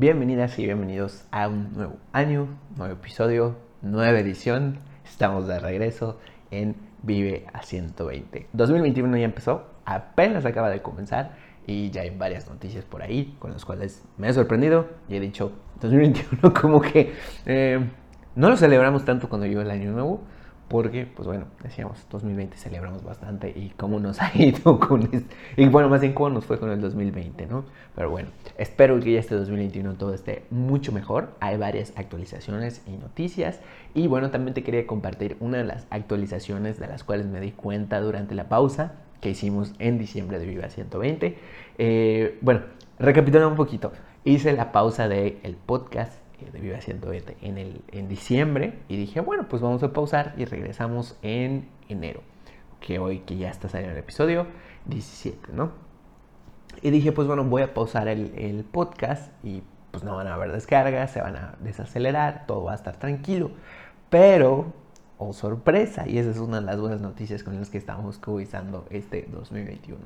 Bienvenidas y bienvenidos a un nuevo año, nuevo episodio, nueva edición. Estamos de regreso en Vive a 120. 2021 ya empezó, apenas acaba de comenzar y ya hay varias noticias por ahí con las cuales me he sorprendido y he dicho 2021 como que eh, no lo celebramos tanto cuando llegó el año nuevo porque, pues bueno, decíamos, 2020 celebramos bastante y cómo nos ha ido con este, y bueno, más bien cómo nos fue con el 2020, ¿no? Pero bueno, espero que ya este 2021 todo esté mucho mejor. Hay varias actualizaciones y noticias y bueno, también te quería compartir una de las actualizaciones de las cuales me di cuenta durante la pausa que hicimos en diciembre de Viva 120. Eh, bueno, recapitulando un poquito, hice la pausa del el podcast de Viva 120 en, en diciembre y dije, bueno, pues vamos a pausar y regresamos en enero, que hoy que ya está saliendo el episodio 17, ¿no? Y dije, pues bueno, voy a pausar el, podcast y pues no van a haber descargas, se van a desacelerar, todo va a estar tranquilo. Pero, oh sorpresa, y esa es una de las buenas noticias con las que estamos comenzando este 2021.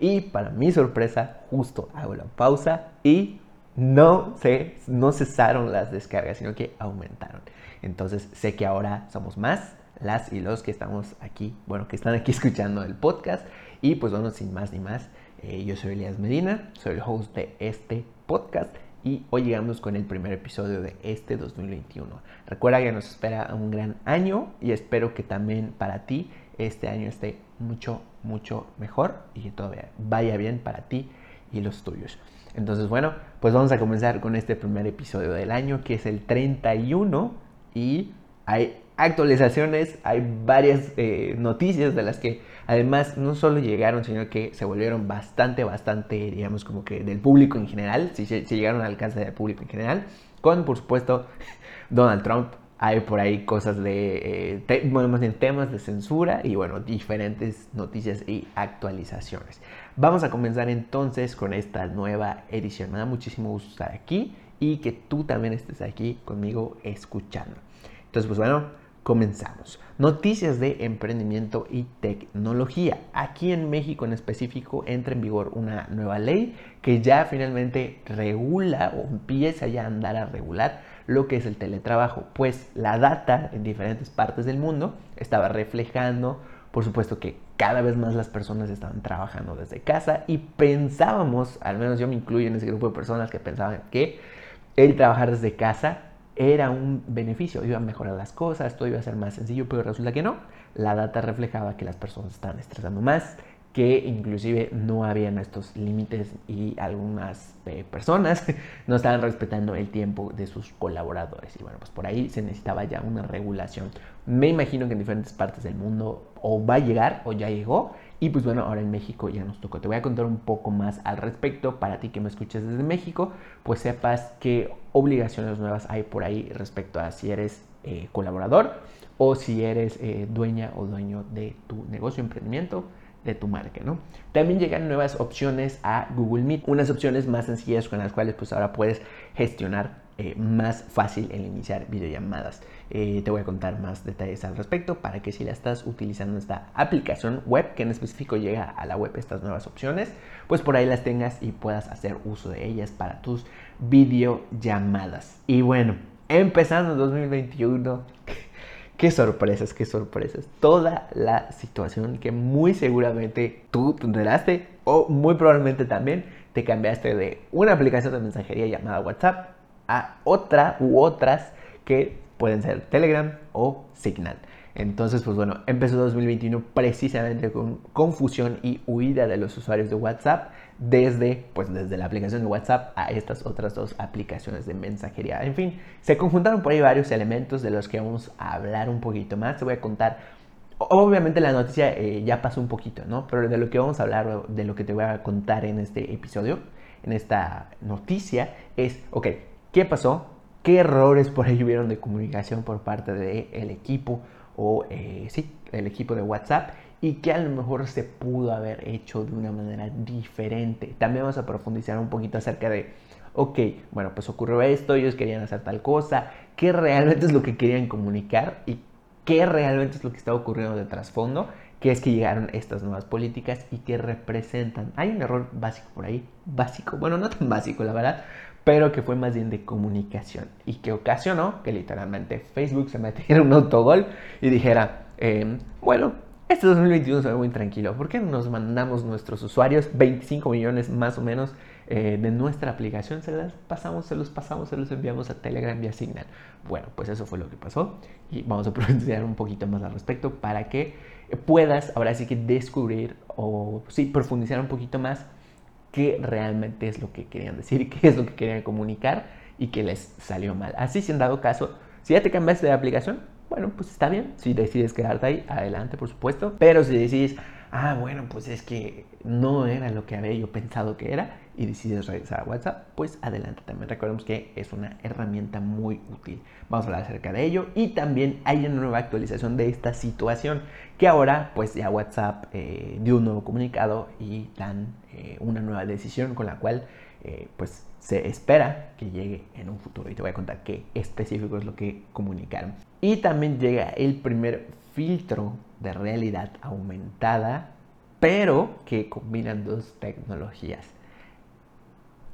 Y para mi sorpresa, justo hago la pausa y no, se, no cesaron las descargas, sino que aumentaron. Entonces sé que ahora somos más las y los que estamos aquí, bueno, que están aquí escuchando el podcast. Y pues bueno, sin más ni más, eh, yo soy Elías Medina, soy el host de este podcast y hoy llegamos con el primer episodio de este 2021. Recuerda que nos espera un gran año y espero que también para ti este año esté mucho, mucho mejor y que todo vaya bien para ti y los tuyos. Entonces, bueno, pues vamos a comenzar con este primer episodio del año, que es el 31, y hay actualizaciones, hay varias eh, noticias de las que además no solo llegaron, sino que se volvieron bastante, bastante, digamos, como que del público en general, si, si llegaron al alcance del público en general, con, por supuesto, Donald Trump hay por ahí cosas de, eh, más bien temas de censura y bueno, diferentes noticias y actualizaciones. Vamos a comenzar entonces con esta nueva edición. Me da muchísimo gusto estar aquí y que tú también estés aquí conmigo escuchando. Entonces, pues bueno, comenzamos. Noticias de emprendimiento y tecnología. Aquí en México en específico entra en vigor una nueva ley que ya finalmente regula o empieza ya a andar a regular lo que es el teletrabajo, pues la data en diferentes partes del mundo estaba reflejando, por supuesto que cada vez más las personas estaban trabajando desde casa y pensábamos, al menos yo me incluyo en ese grupo de personas que pensaban que el trabajar desde casa era un beneficio, iba a mejorar las cosas, todo iba a ser más sencillo, pero resulta que no. La data reflejaba que las personas estaban estresando más, que inclusive no habían estos límites y algunas eh, personas no estaban respetando el tiempo de sus colaboradores. Y bueno, pues por ahí se necesitaba ya una regulación. Me imagino que en diferentes partes del mundo o va a llegar o ya llegó. Y pues bueno, ahora en México ya nos tocó. Te voy a contar un poco más al respecto para ti que me escuches desde México, pues sepas qué obligaciones nuevas hay por ahí respecto a si eres eh, colaborador o si eres eh, dueña o dueño de tu negocio, emprendimiento de tu marca, ¿no? También llegan nuevas opciones a Google Meet, unas opciones más sencillas con las cuales pues ahora puedes gestionar eh, más fácil el iniciar videollamadas. Eh, te voy a contar más detalles al respecto para que si la estás utilizando esta aplicación web, que en específico llega a la web estas nuevas opciones, pues por ahí las tengas y puedas hacer uso de ellas para tus videollamadas. Y bueno, empezando 2021 Qué sorpresas, qué sorpresas. Toda la situación que muy seguramente tú te enteraste o muy probablemente también te cambiaste de una aplicación de mensajería llamada WhatsApp a otra u otras que pueden ser Telegram o Signal. Entonces, pues bueno, empezó 2021 precisamente con confusión y huida de los usuarios de WhatsApp desde, pues desde la aplicación de WhatsApp a estas otras dos aplicaciones de mensajería. En fin, se conjuntaron por ahí varios elementos de los que vamos a hablar un poquito más. Te voy a contar, obviamente la noticia eh, ya pasó un poquito, ¿no? Pero de lo que vamos a hablar, de lo que te voy a contar en este episodio, en esta noticia, es, ok, ¿qué pasó? ¿Qué errores por ahí hubieron de comunicación por parte del equipo? o eh, sí, el equipo de WhatsApp y que a lo mejor se pudo haber hecho de una manera diferente. También vamos a profundizar un poquito acerca de, ok, bueno, pues ocurrió esto, ellos querían hacer tal cosa, qué realmente es lo que querían comunicar y qué realmente es lo que está ocurriendo de trasfondo, que es que llegaron estas nuevas políticas y que representan. Hay un error básico por ahí, básico, bueno, no tan básico la verdad, pero que fue más bien de comunicación y que ocasionó que literalmente Facebook se metiera un autogol y dijera, em, bueno, este 2021 se ve muy tranquilo, ¿por qué no nos mandamos nuestros usuarios, 25 millones más o menos, eh, de nuestra aplicación, se las pasamos, se los pasamos, se los enviamos a Telegram vía Signal. Bueno, pues eso fue lo que pasó y vamos a profundizar un poquito más al respecto para que puedas ahora sí que descubrir o sí profundizar un poquito más qué realmente es lo que querían decir, qué es lo que querían comunicar y que les salió mal. Así si han dado caso, si ya te cambiaste de aplicación, bueno, pues está bien. Si decides quedarte ahí, adelante, por supuesto. Pero si decides, ah, bueno, pues es que no era lo que había yo pensado que era y decides regresar a WhatsApp, pues adelante. También recordemos que es una herramienta muy útil. Vamos a hablar acerca de ello y también hay una nueva actualización de esta situación que ahora pues ya WhatsApp eh, dio un nuevo comunicado y dan eh, una nueva decisión con la cual eh, pues se espera que llegue en un futuro y te voy a contar qué específico es lo que comunicaron. Y también llega el primer filtro de realidad aumentada, pero que combinan dos tecnologías.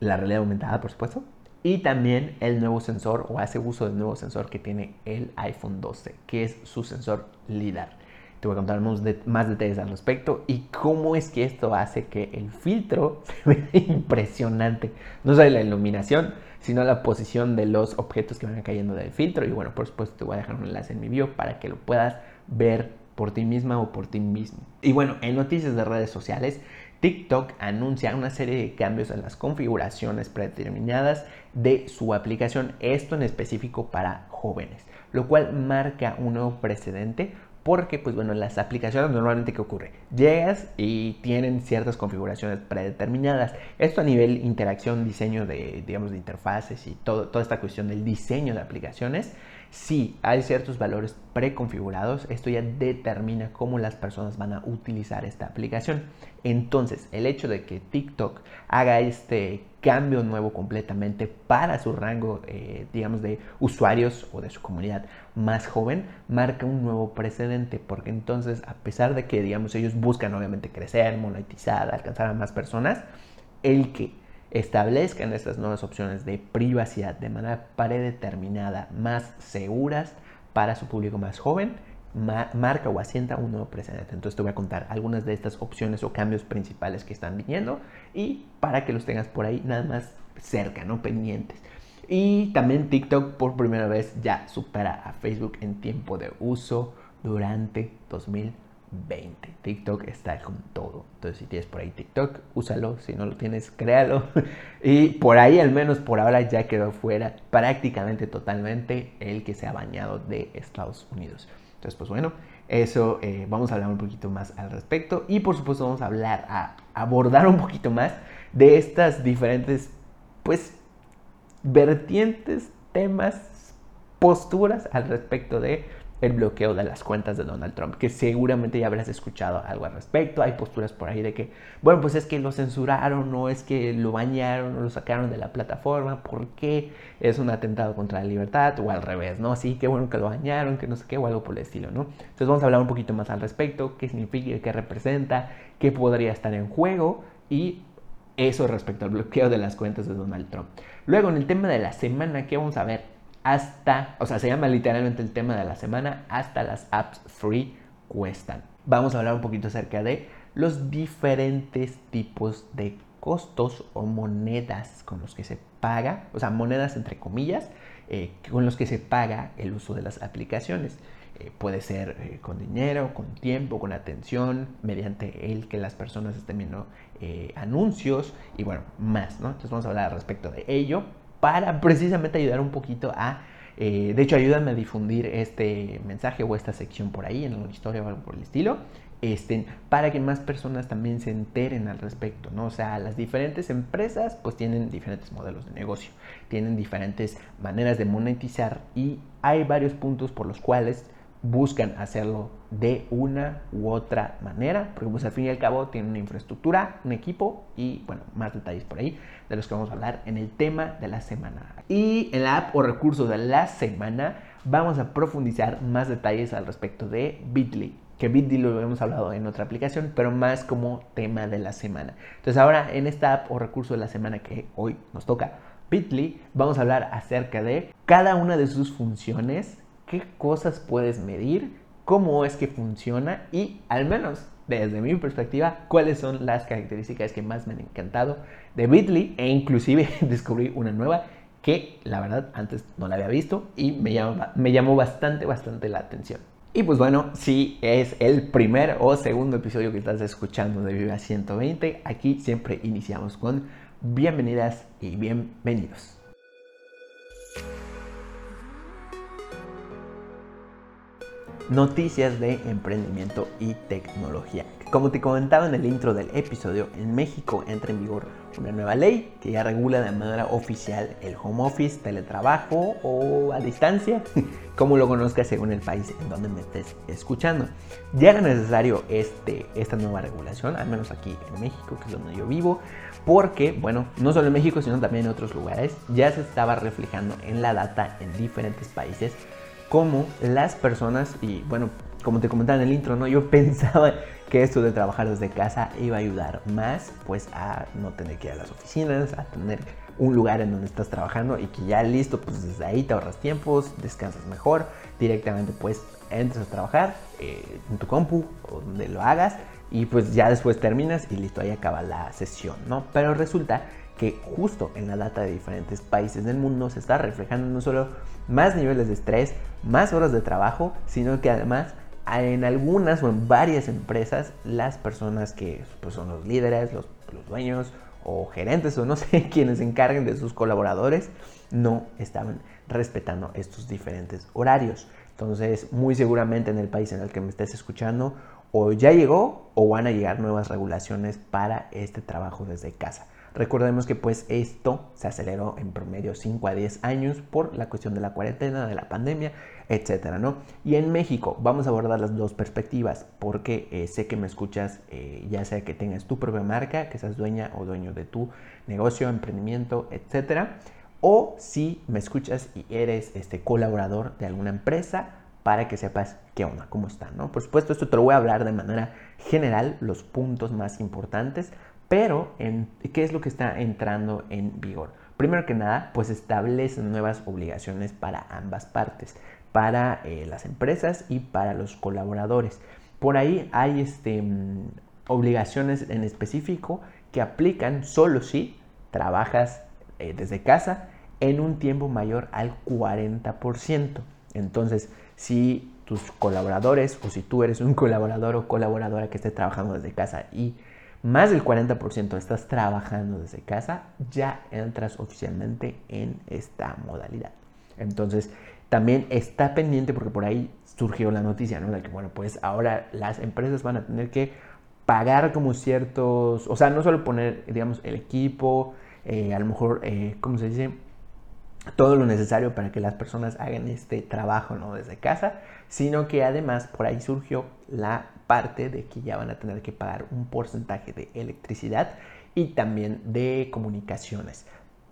La realidad aumentada, por supuesto, y también el nuevo sensor o hace uso del nuevo sensor que tiene el iPhone 12, que es su sensor LIDAR. Te voy a contar más detalles al respecto y cómo es que esto hace que el filtro se vea impresionante. No solo la iluminación, sino la posición de los objetos que van cayendo del filtro. Y bueno, por supuesto te voy a dejar un enlace en mi bio para que lo puedas ver por ti misma o por ti mismo. Y bueno, en noticias de redes sociales, TikTok anuncia una serie de cambios en las configuraciones predeterminadas de su aplicación, esto en específico para jóvenes, lo cual marca un nuevo precedente porque, pues bueno, las aplicaciones normalmente, ¿qué ocurre? Llegas y tienen ciertas configuraciones predeterminadas. Esto a nivel interacción, diseño de, digamos, de interfaces y toda esta cuestión del diseño de aplicaciones. Si hay ciertos valores preconfigurados, esto ya determina cómo las personas van a utilizar esta aplicación. Entonces, el hecho de que TikTok haga este cambio nuevo completamente para su rango, eh, digamos, de usuarios o de su comunidad más joven, marca un nuevo precedente, porque entonces, a pesar de que, digamos, ellos buscan obviamente crecer, monetizar, alcanzar a más personas, el que establezcan estas nuevas opciones de privacidad de manera predeterminada, más seguras para su público más joven, marca o asienta un nuevo precedente. Entonces te voy a contar algunas de estas opciones o cambios principales que están viniendo y para que los tengas por ahí nada más cerca, ¿no? Pendientes. Y también TikTok por primera vez ya supera a Facebook en tiempo de uso durante 2020. 20. TikTok está con todo. Entonces, si tienes por ahí TikTok, úsalo. Si no lo tienes, créalo. Y por ahí, al menos por ahora, ya quedó fuera prácticamente totalmente el que se ha bañado de Estados Unidos. Entonces, pues bueno, eso eh, vamos a hablar un poquito más al respecto. Y por supuesto, vamos a hablar, a abordar un poquito más de estas diferentes, pues, vertientes, temas, posturas al respecto de el bloqueo de las cuentas de Donald Trump, que seguramente ya habrás escuchado algo al respecto. Hay posturas por ahí de que, bueno, pues es que lo censuraron, o es que lo bañaron, o lo sacaron de la plataforma, ¿por qué? Es un atentado contra la libertad, o al revés, ¿no? Sí, qué bueno que lo bañaron, que no sé qué, o algo por el estilo, ¿no? Entonces vamos a hablar un poquito más al respecto, qué significa, qué representa, qué podría estar en juego y eso respecto al bloqueo de las cuentas de Donald Trump. Luego, en el tema de la semana, ¿qué vamos a ver? hasta, o sea, se llama literalmente el tema de la semana, hasta las apps free cuestan. Vamos a hablar un poquito acerca de los diferentes tipos de costos o monedas con los que se paga, o sea, monedas entre comillas, eh, con los que se paga el uso de las aplicaciones. Eh, puede ser eh, con dinero, con tiempo, con atención, mediante el que las personas estén viendo anuncios y bueno, más, ¿no? Entonces vamos a hablar respecto de ello para precisamente ayudar un poquito a... Eh, de hecho, ayúdame a difundir este mensaje o esta sección por ahí, en alguna historia o algo por el estilo, este, para que más personas también se enteren al respecto, ¿no? O sea, las diferentes empresas pues tienen diferentes modelos de negocio, tienen diferentes maneras de monetizar y hay varios puntos por los cuales buscan hacerlo de una u otra manera, porque pues al fin y al cabo tienen una infraestructura, un equipo y bueno, más detalles por ahí de los que vamos a hablar en el tema de la semana. Y en la app o recurso de la semana vamos a profundizar más detalles al respecto de Bitly, que Bitly lo hemos hablado en otra aplicación, pero más como tema de la semana. Entonces ahora en esta app o recurso de la semana que hoy nos toca, Bitly, vamos a hablar acerca de cada una de sus funciones, qué cosas puedes medir, cómo es que funciona y al menos desde mi perspectiva cuáles son las características que más me han encantado de Bitly e inclusive descubrí una nueva que la verdad antes no la había visto y me, me llamó bastante, bastante la atención. Y pues bueno, si es el primer o segundo episodio que estás escuchando de Viva 120, aquí siempre iniciamos con bienvenidas y bienvenidos. Noticias de emprendimiento y tecnología. Como te comentaba en el intro del episodio, en México entra en vigor una nueva ley que ya regula de manera oficial el home office, teletrabajo o a distancia, como lo conozcas según el país en donde me estés escuchando. Ya era necesario este, esta nueva regulación, al menos aquí en México, que es donde yo vivo, porque, bueno, no solo en México, sino también en otros lugares, ya se estaba reflejando en la data en diferentes países cómo las personas, y bueno, como te comentaba en el intro, ¿no? Yo pensaba que esto de trabajar desde casa iba a ayudar más, pues a no tener que ir a las oficinas, a tener un lugar en donde estás trabajando y que ya listo, pues desde ahí te ahorras tiempos, descansas mejor, directamente pues entras a trabajar eh, en tu compu o donde lo hagas y pues ya después terminas y listo, ahí acaba la sesión, ¿no? Pero resulta que justo en la data de diferentes países del mundo se está reflejando no solo más niveles de estrés, más horas de trabajo, sino que además en algunas o en varias empresas las personas que pues, son los líderes, los, los dueños o gerentes o no sé quienes se encarguen de sus colaboradores no estaban respetando estos diferentes horarios. Entonces, muy seguramente en el país en el que me estés escuchando, o ya llegó o van a llegar nuevas regulaciones para este trabajo desde casa. Recordemos que pues esto se aceleró en promedio 5 a 10 años por la cuestión de la cuarentena, de la pandemia, etcétera, ¿no? Y en México vamos a abordar las dos perspectivas porque eh, sé que me escuchas, eh, ya sea que tengas tu propia marca, que seas dueña o dueño de tu negocio, emprendimiento, etcétera, o si me escuchas y eres este colaborador de alguna empresa para que sepas qué onda, cómo está, ¿no? Por supuesto, esto te lo voy a hablar de manera general, los puntos más importantes, pero, ¿qué es lo que está entrando en vigor? Primero que nada, pues establecen nuevas obligaciones para ambas partes, para eh, las empresas y para los colaboradores. Por ahí hay este, mm, obligaciones en específico que aplican solo si trabajas eh, desde casa en un tiempo mayor al 40%. Entonces, si tus colaboradores o si tú eres un colaborador o colaboradora que esté trabajando desde casa y más del 40% estás trabajando desde casa, ya entras oficialmente en esta modalidad. Entonces, también está pendiente porque por ahí surgió la noticia, ¿no? De que, bueno, pues ahora las empresas van a tener que pagar como ciertos, o sea, no solo poner, digamos, el equipo, eh, a lo mejor, eh, ¿cómo se dice? Todo lo necesario para que las personas hagan este trabajo, ¿no? Desde casa, sino que además por ahí surgió la parte de que ya van a tener que pagar un porcentaje de electricidad y también de comunicaciones.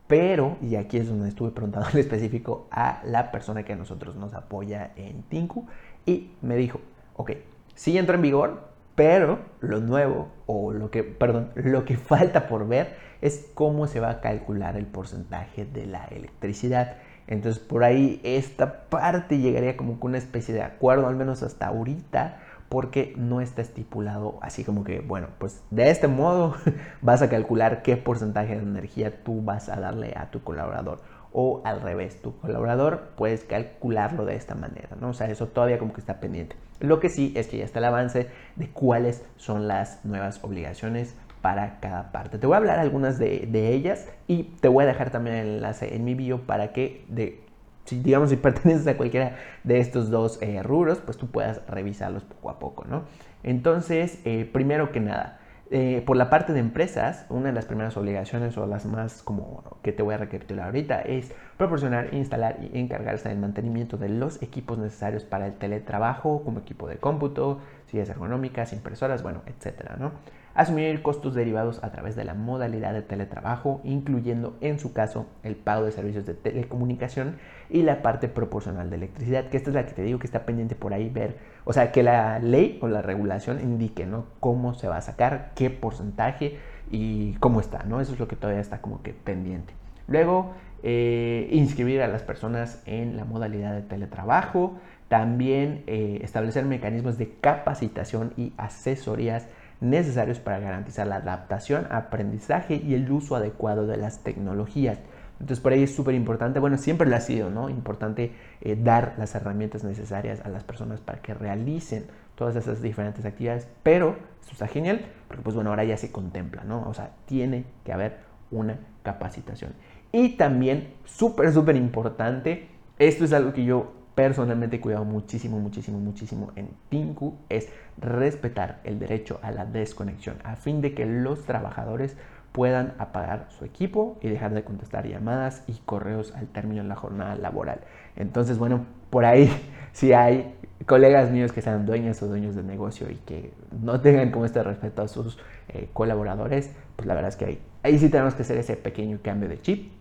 Pero, y aquí es donde estuve preguntando en específico a la persona que a nosotros nos apoya en Tinku, y me dijo, ok, sí entró en vigor, pero lo nuevo, o lo que, perdón, lo que falta por ver es cómo se va a calcular el porcentaje de la electricidad. Entonces, por ahí esta parte llegaría como con una especie de acuerdo, al menos hasta ahorita, porque no está estipulado así como que, bueno, pues de este modo vas a calcular qué porcentaje de energía tú vas a darle a tu colaborador. O al revés, tu colaborador puedes calcularlo de esta manera, ¿no? O sea, eso todavía como que está pendiente. Lo que sí es que ya está el avance de cuáles son las nuevas obligaciones para cada parte. Te voy a hablar algunas de, ellas y te voy a dejar también el enlace en mi bio para que de si digamos si perteneces a cualquiera de estos dos eh, rubros, pues tú puedas revisarlos poco a poco, ¿no? Entonces, eh, primero que nada, eh, por la parte de empresas, una de las primeras obligaciones o las más como que te voy a recapitular ahorita es proporcionar, instalar y encargarse del mantenimiento de los equipos necesarios para el teletrabajo, como equipo de cómputo, sillas ergonómicas, impresoras, bueno, etcétera, ¿no? asumir costos derivados a través de la modalidad de teletrabajo, incluyendo en su caso el pago de servicios de telecomunicación y la parte proporcional de electricidad, que esta es la que te digo que está pendiente por ahí ver, o sea, que la ley o la regulación indique, ¿no? Cómo se va a sacar, qué porcentaje y cómo está, ¿no? Eso es lo que todavía está como que pendiente. Luego, eh, inscribir a las personas en la modalidad de teletrabajo, también eh, establecer mecanismos de capacitación y asesorías necesarios para garantizar la adaptación, aprendizaje y el uso adecuado de las tecnologías. Entonces por ahí es súper importante, bueno, siempre lo ha sido, ¿no? Importante eh, dar las herramientas necesarias a las personas para que realicen todas esas diferentes actividades, pero eso está genial, porque pues bueno, ahora ya se contempla, ¿no? O sea, tiene que haber una capacitación. Y también, súper, súper importante, esto es algo que yo personalmente he cuidado muchísimo, muchísimo, muchísimo en Tinku, es respetar el derecho a la desconexión, a fin de que los trabajadores puedan apagar su equipo y dejar de contestar llamadas y correos al término de la jornada laboral. Entonces, bueno, por ahí si hay colegas míos que sean dueños o dueños de negocio y que no tengan como este respeto a sus eh, colaboradores, pues la verdad es que ahí, ahí sí tenemos que hacer ese pequeño cambio de chip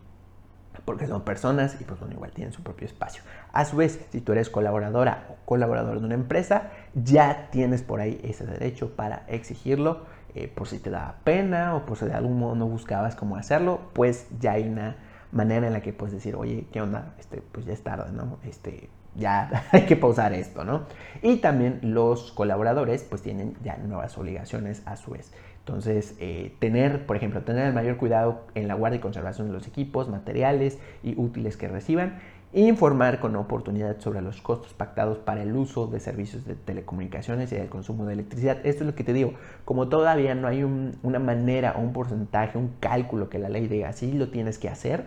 porque son personas y pues bueno, igual tienen su propio espacio. A su vez, si tú eres colaboradora o colaborador de una empresa, ya tienes por ahí ese derecho para exigirlo, eh, por si te da pena o por si de algún modo no buscabas cómo hacerlo, pues ya hay una manera en la que puedes decir, oye, ¿qué onda? Este, pues ya es tarde, ¿no? Este, ya hay que pausar esto, ¿no? Y también los colaboradores pues tienen ya nuevas obligaciones a su vez. Entonces, eh, tener, por ejemplo, tener el mayor cuidado en la guardia y conservación de los equipos, materiales y útiles que reciban, informar con oportunidad sobre los costos pactados para el uso de servicios de telecomunicaciones y el consumo de electricidad. Esto es lo que te digo, como todavía no hay una manera un porcentaje, un cálculo que la ley diga así lo tienes que hacer,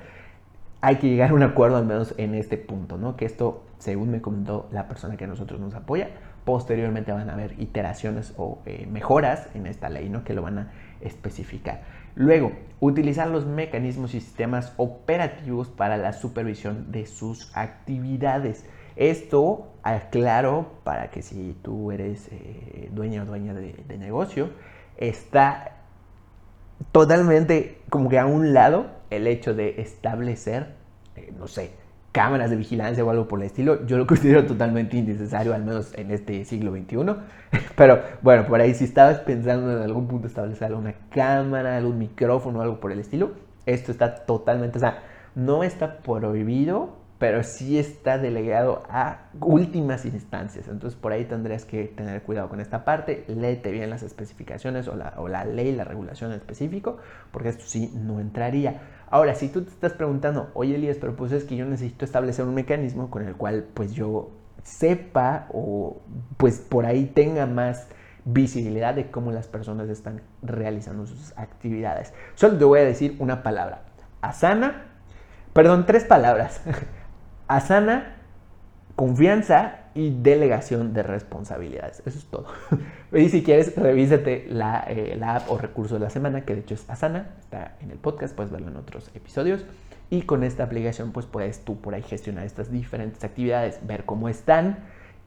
hay que llegar a un acuerdo al menos en este punto, ¿no? Que esto, según me comentó la persona que a nosotros nos apoya, posteriormente van a haber iteraciones o eh, mejoras en esta ley, ¿no? Que lo van a especificar. Luego, utilizar los mecanismos y sistemas operativos para la supervisión de sus actividades. Esto, aclaro, para que si tú eres eh, dueña o dueña de, de negocio, está totalmente como que a un lado el hecho de establecer, eh, no sé, cámaras de vigilancia o algo por el estilo, yo lo considero totalmente innecesario, al menos en este siglo XXI. Pero bueno, por ahí si estabas pensando en algún punto establecer alguna cámara, algún micrófono o algo por el estilo, esto está totalmente, o sea, no está prohibido, pero sí está delegado a últimas instancias. Entonces por ahí tendrías que tener cuidado con esta parte, léete bien las especificaciones o la, o la ley, la regulación en específico, porque esto sí no entraría. Ahora, si tú te estás preguntando, oye Elías, pero pues es que yo necesito establecer un mecanismo con el cual pues yo sepa o pues por ahí tenga más visibilidad de cómo las personas están realizando sus actividades. Solo te voy a decir una palabra. Asana, perdón, tres palabras. Asana, confianza y delegación de responsabilidades. Eso es todo. y si quieres, revísate la, eh, la, app o recurso de la semana, que de hecho es Asana, está en el podcast, puedes verlo en otros episodios. Y con esta aplicación, pues puedes tú por ahí gestionar estas diferentes actividades, ver cómo están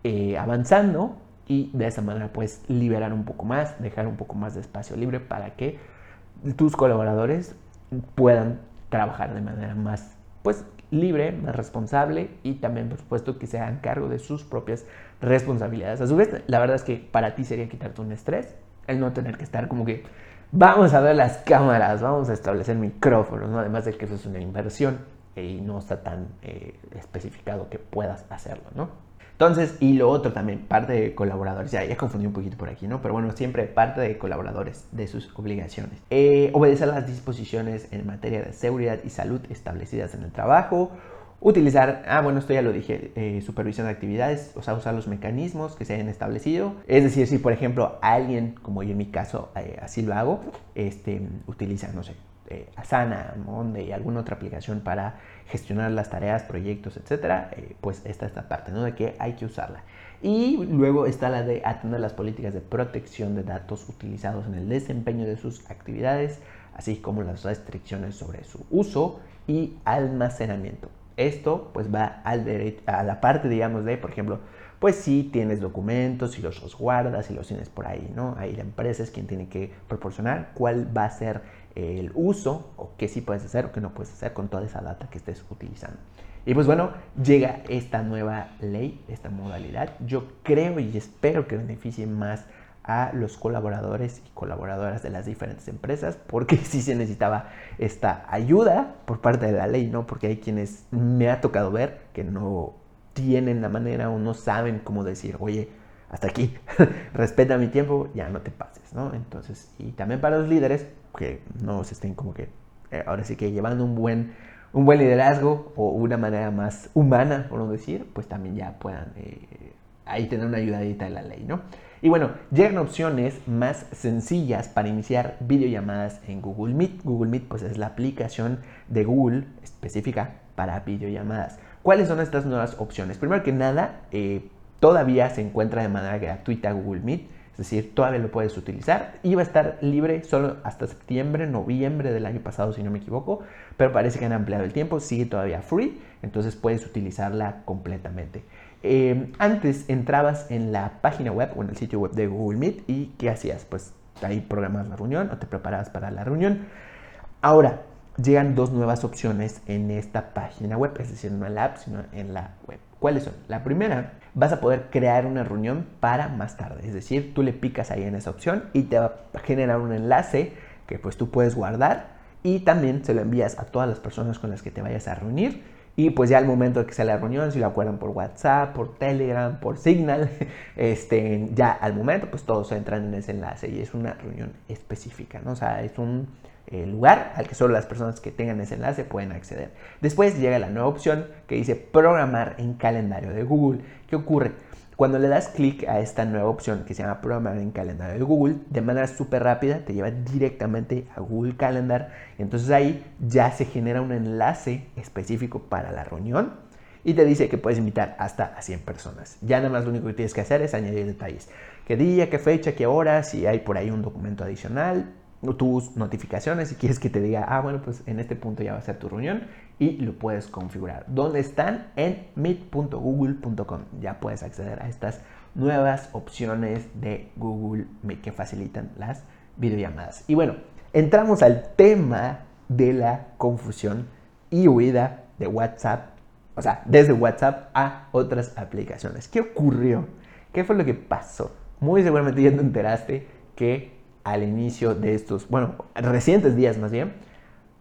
eh, avanzando y de esa manera puedes liberar un poco más, dejar un poco más de espacio libre para que tus colaboradores puedan trabajar de manera más pues libre, más responsable y también, por supuesto, que se hagan cargo de sus propias responsabilidades. A su vez, la verdad es que para ti sería quitarte un estrés, el no tener que estar como que vamos a ver las cámaras, vamos a establecer micrófonos, ¿no? además de que eso es una inversión y no está tan eh, especificado que puedas hacerlo, ¿no? Entonces, y lo otro también, parte de colaboradores, ya, ya confundí un poquito por aquí, ¿no? Pero bueno, siempre parte de colaboradores, de sus obligaciones. Eh, obedecer las disposiciones en materia de seguridad y salud establecidas en el trabajo. Utilizar, ah, bueno, esto ya lo dije, eh, supervisión de actividades, o sea, usar los mecanismos que se hayan establecido. Es decir, si por ejemplo alguien, como yo en mi caso, eh, así lo hago, este, utiliza, no sé, eh, Asana, Monday, alguna otra aplicación para gestionar las tareas, proyectos, etcétera, eh, pues está esta parte, ¿no? De que hay que usarla. Y luego está la de atender las políticas de protección de datos utilizados en el desempeño de sus actividades, así como las restricciones sobre su uso y almacenamiento. Esto pues va al a la parte, digamos, de, por ejemplo, pues si tienes documentos, si los guardas, si los tienes por ahí, ¿no? Ahí la empresa es quien tiene que proporcionar cuál va a ser el uso o qué sí puedes hacer o qué no puedes hacer con toda esa data que estés utilizando. Y pues bueno, llega esta nueva ley, esta modalidad. Yo creo y espero que beneficie más a los colaboradores y colaboradoras de las diferentes empresas, porque sí se necesitaba esta ayuda por parte de la ley, ¿no? Porque hay quienes me ha tocado ver que no tienen la manera o no saben cómo decir, oye, hasta aquí, respeta mi tiempo, ya no te pases, ¿no? Entonces, y también para los líderes, que no se estén como que, eh, ahora sí que llevando un buen, un buen liderazgo o una manera más humana, por no decir, pues también ya puedan eh, ahí tener una ayudadita de la ley, ¿no? Y bueno, llegan opciones más sencillas para iniciar videollamadas en Google Meet. Google Meet pues es la aplicación de Google específica para videollamadas. ¿Cuáles son estas nuevas opciones? Primero que nada, eh, todavía se encuentra de manera gratuita Google Meet, decir, todavía lo puedes utilizar. Iba a estar libre solo hasta septiembre, noviembre del año pasado, si no me equivoco, pero parece que han ampliado el tiempo, sigue todavía free, entonces puedes utilizarla completamente. Eh, antes entrabas en la página web o en el sitio web de Google Meet y ¿qué hacías? Pues ahí programas la reunión o te preparabas para la reunión. Ahora, llegan dos nuevas opciones en esta página web, es decir, no en la app, sino en la web. ¿Cuáles son? La primera, vas a poder crear una reunión para más tarde, es decir, tú le picas ahí en esa opción y te va a generar un enlace que pues tú puedes guardar y también se lo envías a todas las personas con las que te vayas a reunir y pues ya al momento de que sea la reunión, si lo acuerdan por WhatsApp, por Telegram, por Signal, este, ya al momento pues todos entran en ese enlace y es una reunión específica, ¿no? O sea, es un eh, lugar al que solo las personas que tengan ese enlace pueden acceder. Después llega la nueva opción que dice programar en calendario de Google. ¿Qué ocurre? Cuando le das clic a esta nueva opción que se llama programar en calendario de Google, de manera súper rápida te lleva directamente a Google Calendar. Entonces ahí ya se genera un enlace específico para la reunión y te dice que puedes invitar hasta a 100 personas. Ya nada más lo único que tienes que hacer es añadir detalles. ¿Qué día, qué fecha, qué hora? Si hay por ahí un documento adicional, tus notificaciones si quieres que te diga, ah, bueno, pues en este punto ya va a ser tu reunión y lo puedes configurar. ¿Dónde están? En meet.google.com. Ya puedes acceder a estas nuevas opciones de Google Meet que facilitan las videollamadas. Y bueno, entramos al tema de la confusión y huida de WhatsApp, o sea, desde WhatsApp a otras aplicaciones. ¿Qué ocurrió? ¿Qué fue lo que pasó? Muy seguramente ya te enteraste que al inicio de estos, bueno, recientes días más bien,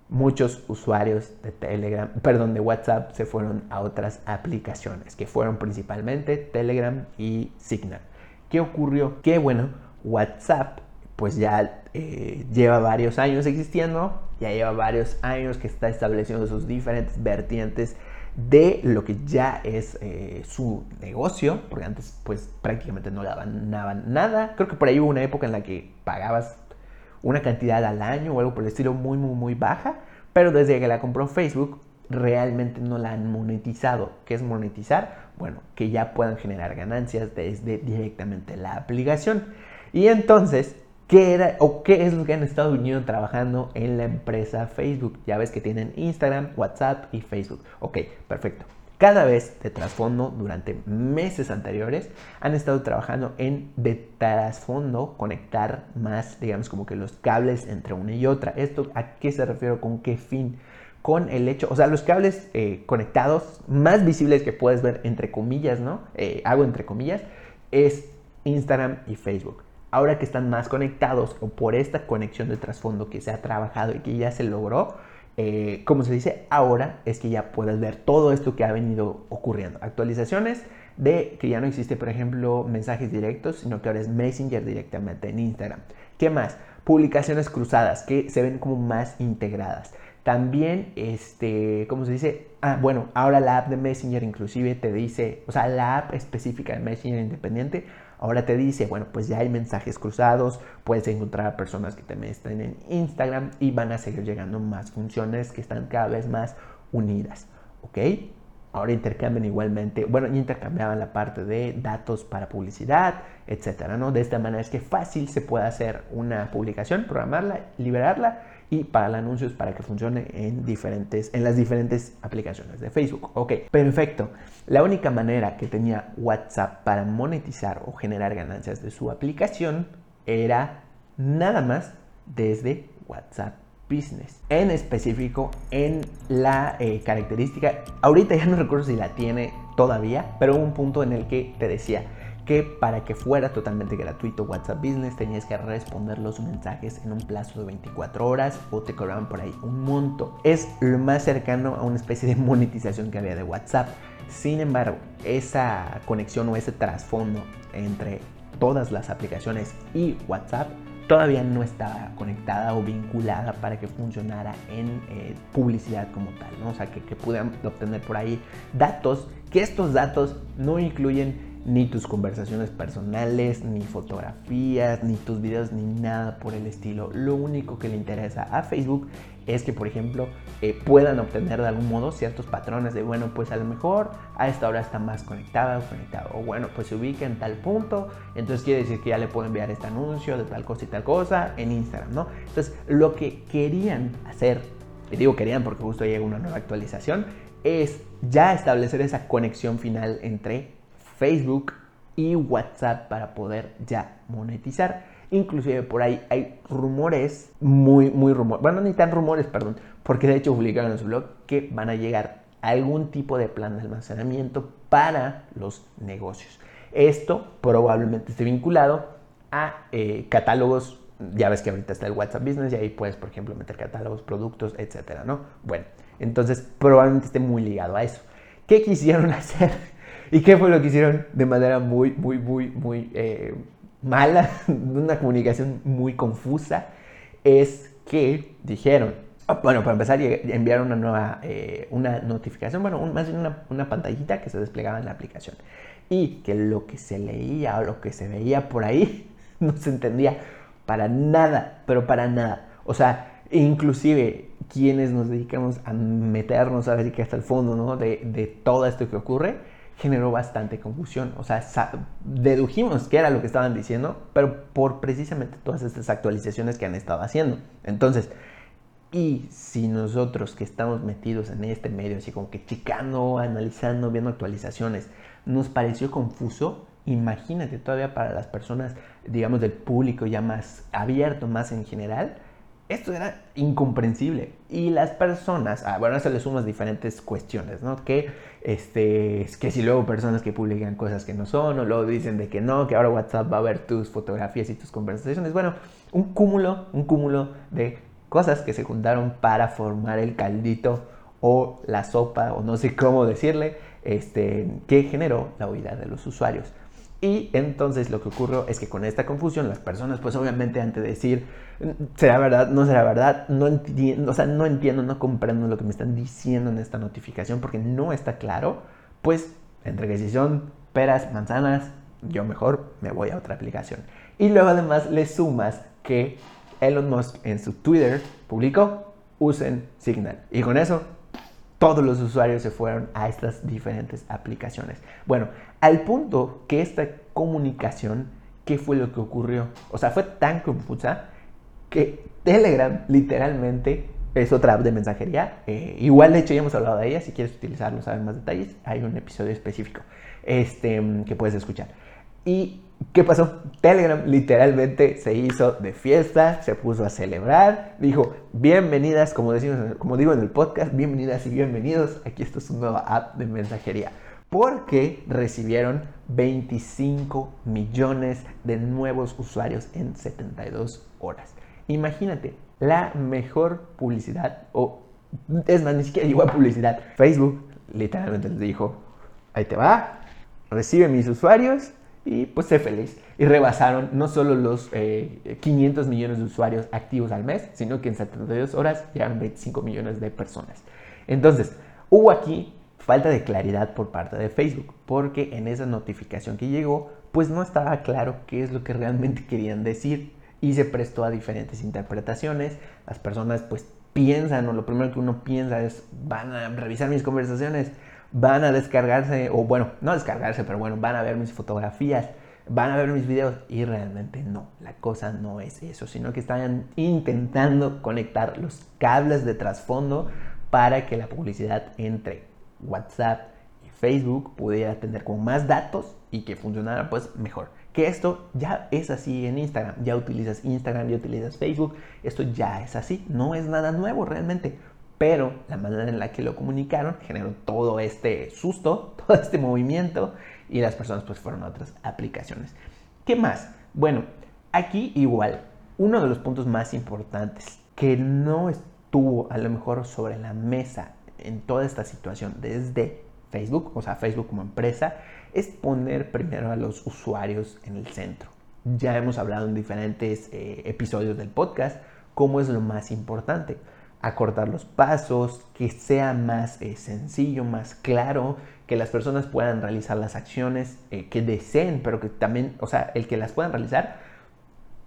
muchos usuarios de Telegram, perdón, de WhatsApp se fueron a otras aplicaciones, que fueron principalmente Telegram y Signal. ¿Qué ocurrió? Que bueno, WhatsApp pues ya eh, lleva varios años existiendo, ya lleva varios años que está estableciendo sus diferentes vertientes de lo que ya es eh, su negocio, porque antes pues prácticamente no daban nada. Creo que por ahí hubo una época en la que pagabas una cantidad al año o algo por el estilo muy, muy, muy baja, pero desde que la compró Facebook realmente no la han monetizado. ¿Qué es monetizar? Bueno, que ya puedan generar ganancias desde directamente la aplicación. Y entonces ¿Qué era o qué es lo que han estado viniendo trabajando en la empresa Facebook? Ya ves que tienen Instagram, WhatsApp y Facebook. Ok, perfecto. Cada vez de trasfondo, durante meses anteriores, han estado trabajando en de trasfondo conectar más, digamos, como que los cables entre una y otra. ¿Esto a qué se refiere? ¿Con qué fin? Con el hecho, o sea, los cables eh, conectados más visibles que puedes ver, entre comillas, ¿no? Eh, hago entre comillas, es Instagram y Facebook ahora que están más conectados o por esta conexión de trasfondo que se ha trabajado y que ya se logró, eh, como se dice ahora, es que ya puedes ver todo esto que ha venido ocurriendo. Actualizaciones de que ya no existe, por ejemplo, mensajes directos, sino que ahora es Messenger directamente en Instagram. ¿Qué más? Publicaciones cruzadas que se ven como más integradas. También, este, ¿cómo se dice? Ah, bueno, ahora la app de Messenger inclusive te dice, o sea, la app específica de Messenger independiente Ahora te dice, bueno, pues ya hay mensajes cruzados, puedes encontrar a personas que también están en Instagram y van a seguir llegando más funciones que están cada vez más unidas, ¿ok? Ahora intercambian igualmente, bueno, intercambiaban la parte de datos para publicidad, etcétera, ¿no? De esta manera es que fácil se puede hacer una publicación, programarla, liberarla y para el anuncios para que funcione en, diferentes, en las diferentes aplicaciones de Facebook. Ok, perfecto. La única manera que tenía WhatsApp para monetizar o generar ganancias de su aplicación era nada más desde WhatsApp Business. En específico, en la eh, característica, ahorita ya no recuerdo si la tiene todavía, pero hubo un punto en el que te decía, que para que fuera totalmente gratuito WhatsApp Business tenías que responder los mensajes en un plazo de 24 horas o te cobraban por ahí un monto. Es lo más cercano a una especie de monetización que había de WhatsApp. Sin embargo, esa conexión o ese trasfondo entre todas las aplicaciones y WhatsApp todavía no estaba conectada o vinculada para que funcionara en eh, publicidad como tal, ¿no? O sea, que, que obtener por ahí datos, que estos datos no incluyen ni tus conversaciones personales, ni fotografías, ni tus videos, ni nada por el estilo. Lo único que le interesa a Facebook es que, por ejemplo, eh, puedan obtener de algún modo ciertos patrones de, bueno, pues a lo mejor a esta hora está más conectada o conectado. O bueno, pues se ubica en tal punto, entonces quiere decir que ya le puedo enviar este anuncio de tal cosa y tal cosa en Instagram, ¿no? Entonces, lo que querían hacer, y digo querían porque justo llega una nueva actualización, es ya establecer esa conexión final entre Facebook y WhatsApp para poder ya monetizar. Inclusive por ahí hay rumores, muy, muy rumores, bueno, ni tan rumores, perdón, porque de hecho publicaron en su blog que van a llegar algún tipo de plan de almacenamiento para los negocios. Esto probablemente esté vinculado a eh, catálogos, ya ves que ahorita está el WhatsApp Business y ahí puedes, por ejemplo, meter catálogos, productos, etcétera, ¿no? Bueno, entonces probablemente esté muy ligado a eso. ¿Qué quisieron hacer? ¿Y qué fue lo que hicieron de manera muy, muy, muy, muy eh, mala, una comunicación muy confusa? Es que dijeron, ah, bueno, para empezar, enviaron una nueva, eh, una notificación, bueno, más bien una, una pantallita que se desplegaba en la aplicación. Y que lo que se leía o lo que se veía por ahí no se entendía para nada, pero para nada. O sea, inclusive quienes nos dedicamos a meternos a ver que hasta el fondo ¿no? de, de todo esto que ocurre, generó bastante confusión. O sea, dedujimos que era lo que estaban diciendo, pero por precisamente todas estas actualizaciones que han estado haciendo. Entonces, y si nosotros que estamos metidos en este medio, así como que chicando, analizando, viendo actualizaciones, nos pareció confuso, imagínate todavía para las personas, digamos, del público ya más abierto, más en general, esto era incomprensible. Y las personas, ah, bueno, eso le sumas diferentes cuestiones, ¿no? Que, este, que si luego personas que publican cosas que no son, o luego dicen de que no, que ahora WhatsApp va a ver tus fotografías y tus conversaciones. Bueno, un cúmulo, un cúmulo de cosas que se juntaron para formar el caldito o la sopa, o no sé cómo decirle, este, que generó la huida de los usuarios. Y entonces lo que ocurrió es que con esta confusión las personas pues obviamente antes de decir será verdad, no será verdad, no entiendo, o sea, no entiendo, no comprendo lo que me están diciendo en esta notificación porque no está claro, pues entre son peras, manzanas, yo mejor me voy a otra aplicación. Y luego además le sumas que Elon Musk en su Twitter publicó usen Signal. Y con eso todos los usuarios se fueron a estas diferentes aplicaciones. Bueno, al punto que esta comunicación, ¿qué fue lo que ocurrió? O sea, fue tan confusa que Telegram literalmente es otra app de mensajería. Eh, igual, de hecho, ya hemos hablado de ella. Si quieres utilizarlo, saber más detalles, hay un episodio específico este, que puedes escuchar. Y ¿Qué pasó? Telegram literalmente se hizo de fiesta, se puso a celebrar, dijo, bienvenidas, como, decimos, como digo en el podcast, bienvenidas y bienvenidos, aquí esto es una nueva app de mensajería, porque recibieron 25 millones de nuevos usuarios en 72 horas. Imagínate, la mejor publicidad, o es más, ni siquiera a publicidad, Facebook literalmente les dijo, ahí te va, recibe mis usuarios y pues sé feliz. Y rebasaron no solo los 500 eh, millones de usuarios activos al mes, sino que en 72 horas llegaron 25 millones de personas. Entonces, hubo aquí falta de claridad por parte de Facebook, porque en esa notificación que llegó, pues no estaba claro qué es lo que realmente querían decir y se prestó a diferentes interpretaciones. Las personas pues piensan, o lo primero que uno piensa es, van a revisar mis conversaciones, van a descargarse, o bueno, no descargarse, pero bueno, van a ver mis fotografías, van a ver mis videos y realmente no, la cosa no es eso, sino que están intentando conectar los cables de trasfondo para que la publicidad entre WhatsApp y Facebook pudiera tener con más datos y que funcionara pues mejor. Que esto ya es así en Instagram, ya utilizas Instagram, ya utilizas Facebook, esto ya es así, no es nada nuevo realmente pero la manera en la que lo comunicaron generó todo este susto, todo este movimiento y las personas pues fueron a otras aplicaciones. ¿Qué más? Bueno, aquí igual, uno de los puntos más importantes que no estuvo a lo mejor sobre la mesa en toda esta situación desde Facebook, o sea, Facebook como empresa, es poner primero a los usuarios en el centro. Ya hemos hablado en diferentes eh, episodios del podcast cómo es lo más importante. Acortar los pasos, que sea más eh, sencillo, más claro, que las personas puedan realizar las acciones eh, que deseen, pero que también, o sea, el que las puedan realizar,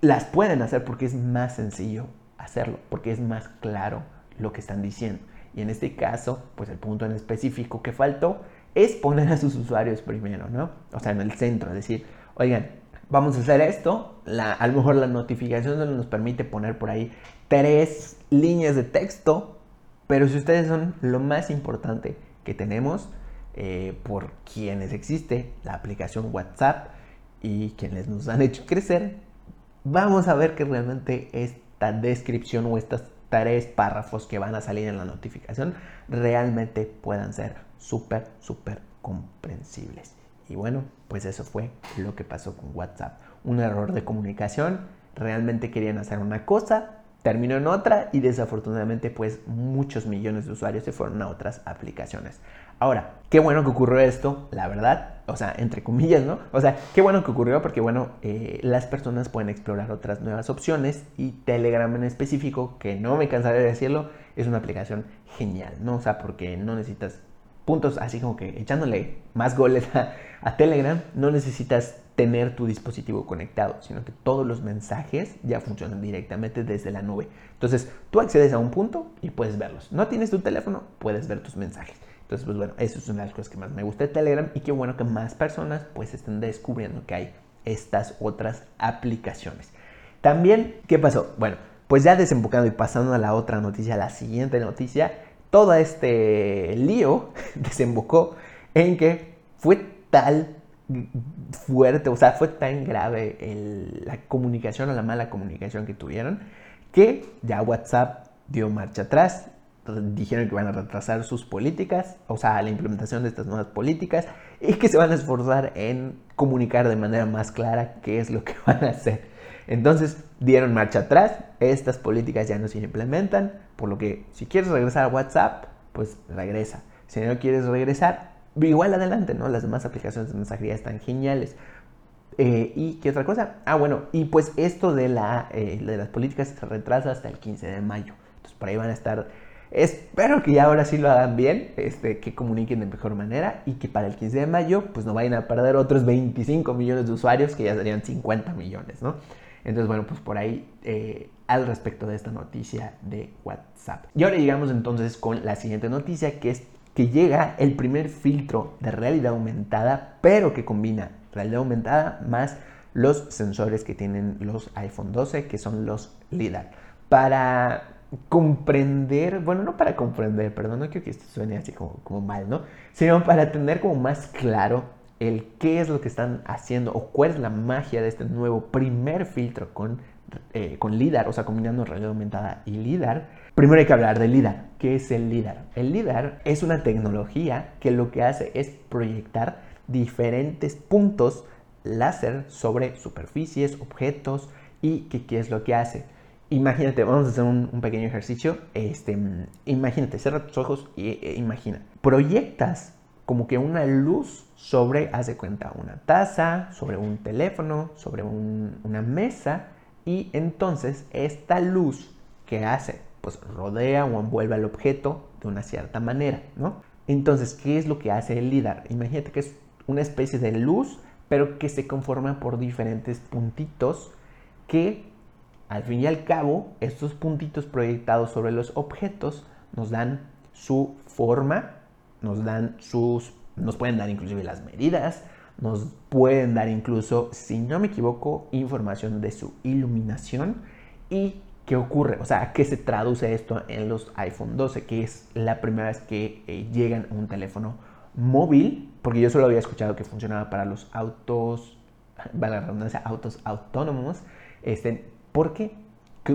las pueden hacer porque es más sencillo hacerlo, porque es más claro lo que están diciendo. Y en este caso, pues el punto en específico que faltó es poner a sus usuarios primero, ¿no? O sea, en el centro, es decir, oigan, vamos a hacer esto, a lo mejor la notificación nos permite poner por ahí tres líneas de texto, pero si ustedes son lo más importante que tenemos, eh, por quienes existe la aplicación WhatsApp y quienes nos han hecho crecer, vamos a ver que realmente esta descripción o estas tres párrafos que van a salir en la notificación realmente puedan ser súper, súper comprensibles. Y bueno, pues eso fue lo que pasó con WhatsApp. Un error de comunicación, realmente querían hacer una cosa, terminó en otra y desafortunadamente pues muchos millones de usuarios se fueron a otras aplicaciones. Ahora, qué bueno que ocurrió esto, la verdad, o sea, entre comillas, ¿no? O sea, qué bueno que ocurrió porque, bueno, eh, las personas pueden explorar otras nuevas opciones y Telegram en específico, que no me cansaré de decirlo, es una aplicación genial, ¿no? O sea, porque no necesitas puntos así como que echándole más goles a, Telegram, no necesitas tener tu dispositivo conectado, sino que todos los mensajes ya funcionan directamente desde la nube. Entonces, tú accedes a un punto y puedes verlos. No tienes tu teléfono, puedes ver tus mensajes. Entonces, pues bueno, eso es una de las cosas que más me gusta de Telegram y qué bueno que más personas pues estén descubriendo que hay estas otras aplicaciones. También, ¿qué pasó? Bueno, pues ya desembocando y pasando a la otra noticia, la siguiente noticia, todo este lío desembocó en que fue tal fuerte, o sea, fue tan grave la comunicación o la mala comunicación que tuvieron que ya WhatsApp dio marcha atrás dijeron que van a retrasar sus políticas, o sea, la implementación de estas nuevas políticas, y que se van a esforzar en comunicar de manera más clara qué es lo que van a hacer. Entonces dieron marcha atrás, estas políticas ya no se implementan, por lo que si quieres regresar a WhatsApp, pues regresa. Si no quieres regresar, igual adelante, ¿no? Las demás aplicaciones de mensajería están geniales. Eh, ¿Y qué otra cosa? Ah, bueno, y pues esto de, la, eh, de las políticas se retrasa hasta el 15 de mayo. Entonces por ahí van a estar Espero que ya ahora sí lo hagan bien, este, que comuniquen de mejor manera y que para el 15 de mayo pues no vayan a perder otros 25 millones de usuarios que ya serían 50 millones, ¿no? Entonces, bueno, pues por ahí eh, al respecto de esta noticia de WhatsApp. Y ahora llegamos entonces con la siguiente noticia que es que llega el primer filtro de realidad aumentada, pero que combina realidad aumentada más los sensores que tienen los iPhone 12, que son los LIDAR. Para comprender, bueno, no para comprender, perdón, no quiero que esto suene así como, como mal, ¿no? Sino para tener como más claro el qué es lo que están haciendo o cuál es la magia de este nuevo primer filtro con, eh, con LIDAR, o sea, combinando realidad aumentada y LIDAR. Primero hay que hablar del LIDAR. ¿Qué es el LIDAR? El LIDAR es una tecnología que lo que hace es proyectar diferentes puntos láser sobre superficies, objetos y qué es lo que hace Imagínate, vamos a hacer un, pequeño ejercicio. Este, imagínate, cierra tus ojos e, imagina. Proyectas como que una luz sobre, haz de cuenta, una taza, sobre un teléfono, sobre una mesa. Y entonces esta luz que hace, pues rodea o envuelve al objeto de una cierta manera, ¿no? Entonces, ¿qué es lo que hace el LIDAR? Imagínate que es una especie de luz, pero que se conforma por diferentes puntitos que al fin y al cabo, estos puntitos proyectados sobre los objetos nos dan su forma, nos dan sus, nos pueden dar inclusive las medidas, nos pueden dar incluso, si no me equivoco, información de su iluminación. Y qué ocurre, o sea, qué se traduce esto en los iPhone 12, que es la primera vez que eh, llegan a un teléfono móvil, porque yo solo había escuchado que funcionaba para los autos, vale la redundancia, autos autónomos, este, ¿Por qué?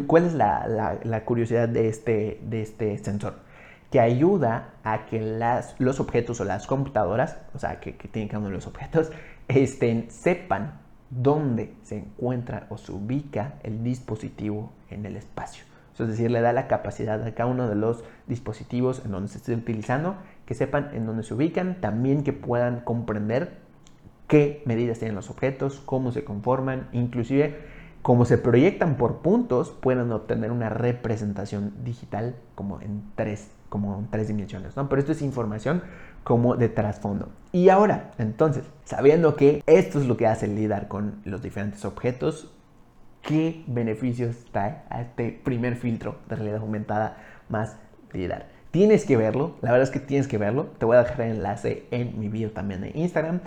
¿Cuál es la, curiosidad de este, de este sensor? que ayuda a que las, los objetos o las computadoras, o sea, que, que tienen cada uno de los objetos, estén, sepan dónde se encuentra o se ubica el dispositivo en el espacio. es decir, le da la capacidad a cada uno de los dispositivos en donde se esté utilizando que sepan en dónde se ubican, también que puedan comprender qué medidas tienen los objetos, cómo se conforman, inclusive cómo se proyectan por puntos, puedan obtener una representación digital como en tres, como tres dimensiones. ¿no? Pero esto es información como de trasfondo. Y ahora, entonces, sabiendo que esto es lo que hace el LIDAR con los diferentes objetos, ¿qué beneficios trae a este primer filtro de realidad aumentada más LIDAR? Tienes que verlo, la verdad es que tienes que verlo. Te voy a dejar el enlace en mi video también de Instagram,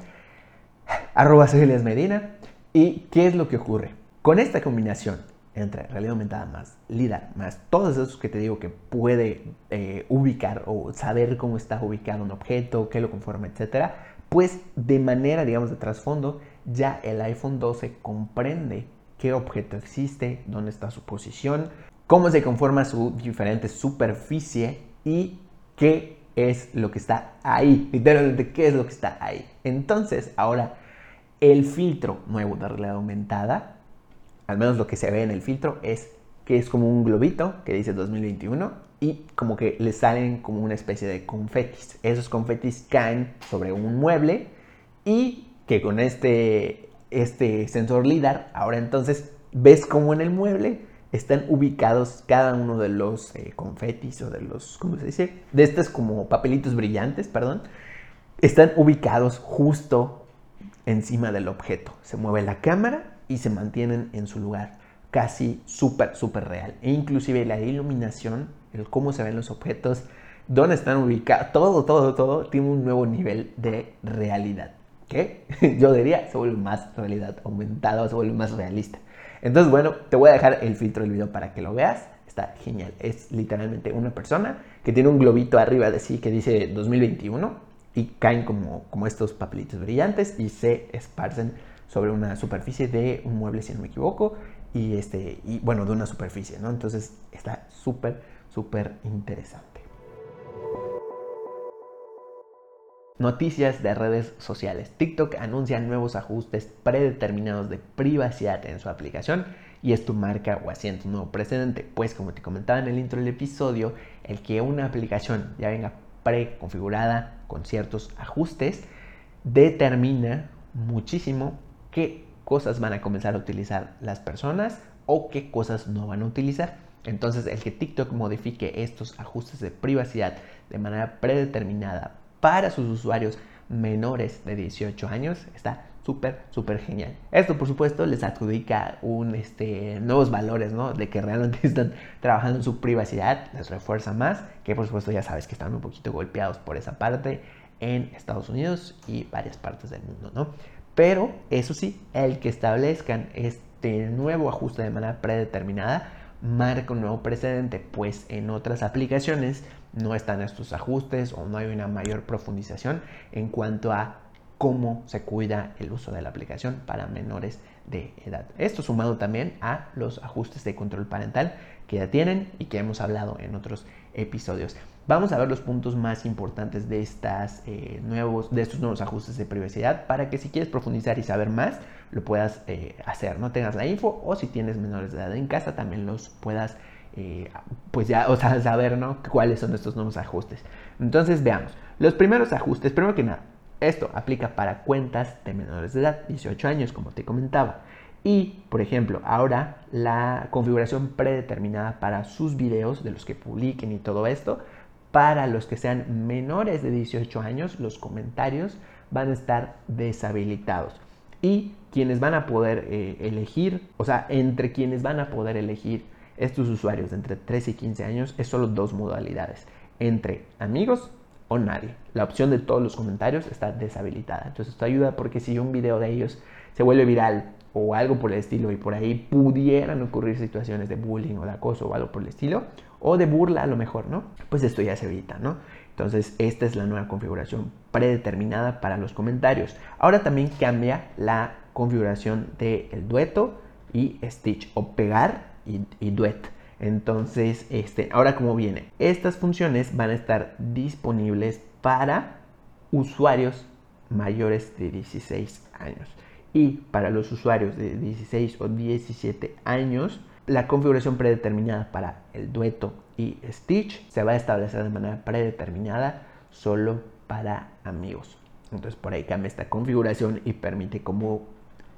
arroba Medina. ¿Y qué es lo que ocurre? Con esta combinación entre realidad aumentada más LIDAR, más todos esos que te digo que puede eh, ubicar o saber cómo está ubicado un objeto, qué lo conforma, etcétera, pues de manera, digamos, de trasfondo, ya el iPhone 12 comprende qué objeto existe, dónde está su posición, cómo se conforma su diferente superficie y qué es lo que está ahí, literalmente qué es lo que está ahí. Entonces, ahora el filtro nuevo de realidad aumentada al menos lo que se ve en el filtro, es que es como un globito que dice 2021 y como que le salen como una especie de confetis. Esos confetis caen sobre un mueble y que con este, este sensor LIDAR, ahora entonces ves como en el mueble están ubicados cada uno de los eh, confetis o de los, ¿cómo se dice? De estos como papelitos brillantes, perdón, están ubicados justo encima del objeto. Se mueve la cámara y se mantienen en su lugar. Casi súper, súper real. E inclusive la iluminación, el cómo se ven los objetos, dónde están ubicados, todo, todo, todo tiene un nuevo nivel de realidad. ¿Qué? Yo diría, se vuelve más realidad aumentada, se vuelve más realista. Entonces, bueno, te voy a dejar el filtro del video para que lo veas. Está genial. Es literalmente una persona que tiene un globito arriba de sí que dice 2021 y caen como, como estos papelitos brillantes y se esparcen sobre una superficie de un mueble, si no me equivoco, y, este, y bueno, de una superficie, ¿no? Entonces está súper, súper interesante. Noticias de redes sociales. TikTok anuncia nuevos ajustes predeterminados de privacidad en su aplicación y esto marca o asienta un nuevo precedente, pues como te comentaba en el intro del episodio, el que una aplicación ya venga preconfigurada con ciertos ajustes determina muchísimo qué cosas van a comenzar a utilizar las personas o qué cosas no van a utilizar. Entonces, el que TikTok modifique estos ajustes de privacidad de manera predeterminada para sus usuarios menores de 18 años está súper, súper genial. Esto, por supuesto, les adjudica un, este, nuevos valores, ¿no? De que realmente están trabajando en su privacidad, les refuerza más, que por supuesto ya sabes que están un poquito golpeados por esa parte en Estados Unidos y varias partes del mundo, ¿no? Pero eso sí, el que establezcan este nuevo ajuste de manera predeterminada marca un nuevo precedente, pues en otras aplicaciones no están estos ajustes o no hay una mayor profundización en cuanto a cómo se cuida el uso de la aplicación para menores de edad. Esto sumado también a los ajustes de control parental que ya tienen y que hemos hablado en otros episodios. Vamos a ver los puntos más importantes de, estas, eh, nuevos, de estos nuevos ajustes de privacidad para que si quieres profundizar y saber más, lo puedas eh, hacer, no tengas la info o si tienes menores de edad en casa también los puedas eh, pues ya, o sea, saber, ¿no? Cuáles son estos nuevos ajustes. Entonces, veamos. Los primeros ajustes, primero que nada, esto aplica para cuentas de menores de edad, 18 años, como te comentaba. Y, por ejemplo, ahora la configuración predeterminada para sus videos, de los que publiquen y todo esto, para los que sean menores de 18 años, los comentarios van a estar deshabilitados. Y quienes van a poder eh, elegir, o sea, entre quienes van a poder elegir estos usuarios de entre 13 y 15 años, es solo dos modalidades. Entre amigos o nadie. La opción de todos los comentarios está deshabilitada. Entonces esto ayuda porque si un video de ellos se vuelve viral o algo por el estilo y por ahí pudieran ocurrir situaciones de bullying o de acoso o algo por el estilo, o de burla a lo mejor, ¿no? Pues esto ya se evita, ¿no? Entonces, esta es la nueva configuración predeterminada para los comentarios. Ahora también cambia la configuración del dueto y stitch, o pegar y, duet. Entonces, este, ahora cómo viene. Estas funciones van a estar disponibles para usuarios mayores de 16 años. Y para los usuarios de 16 o 17 años, la configuración predeterminada para el dueto y Stitch se va a establecer de manera predeterminada solo para amigos. Entonces por ahí cambia esta configuración y permite como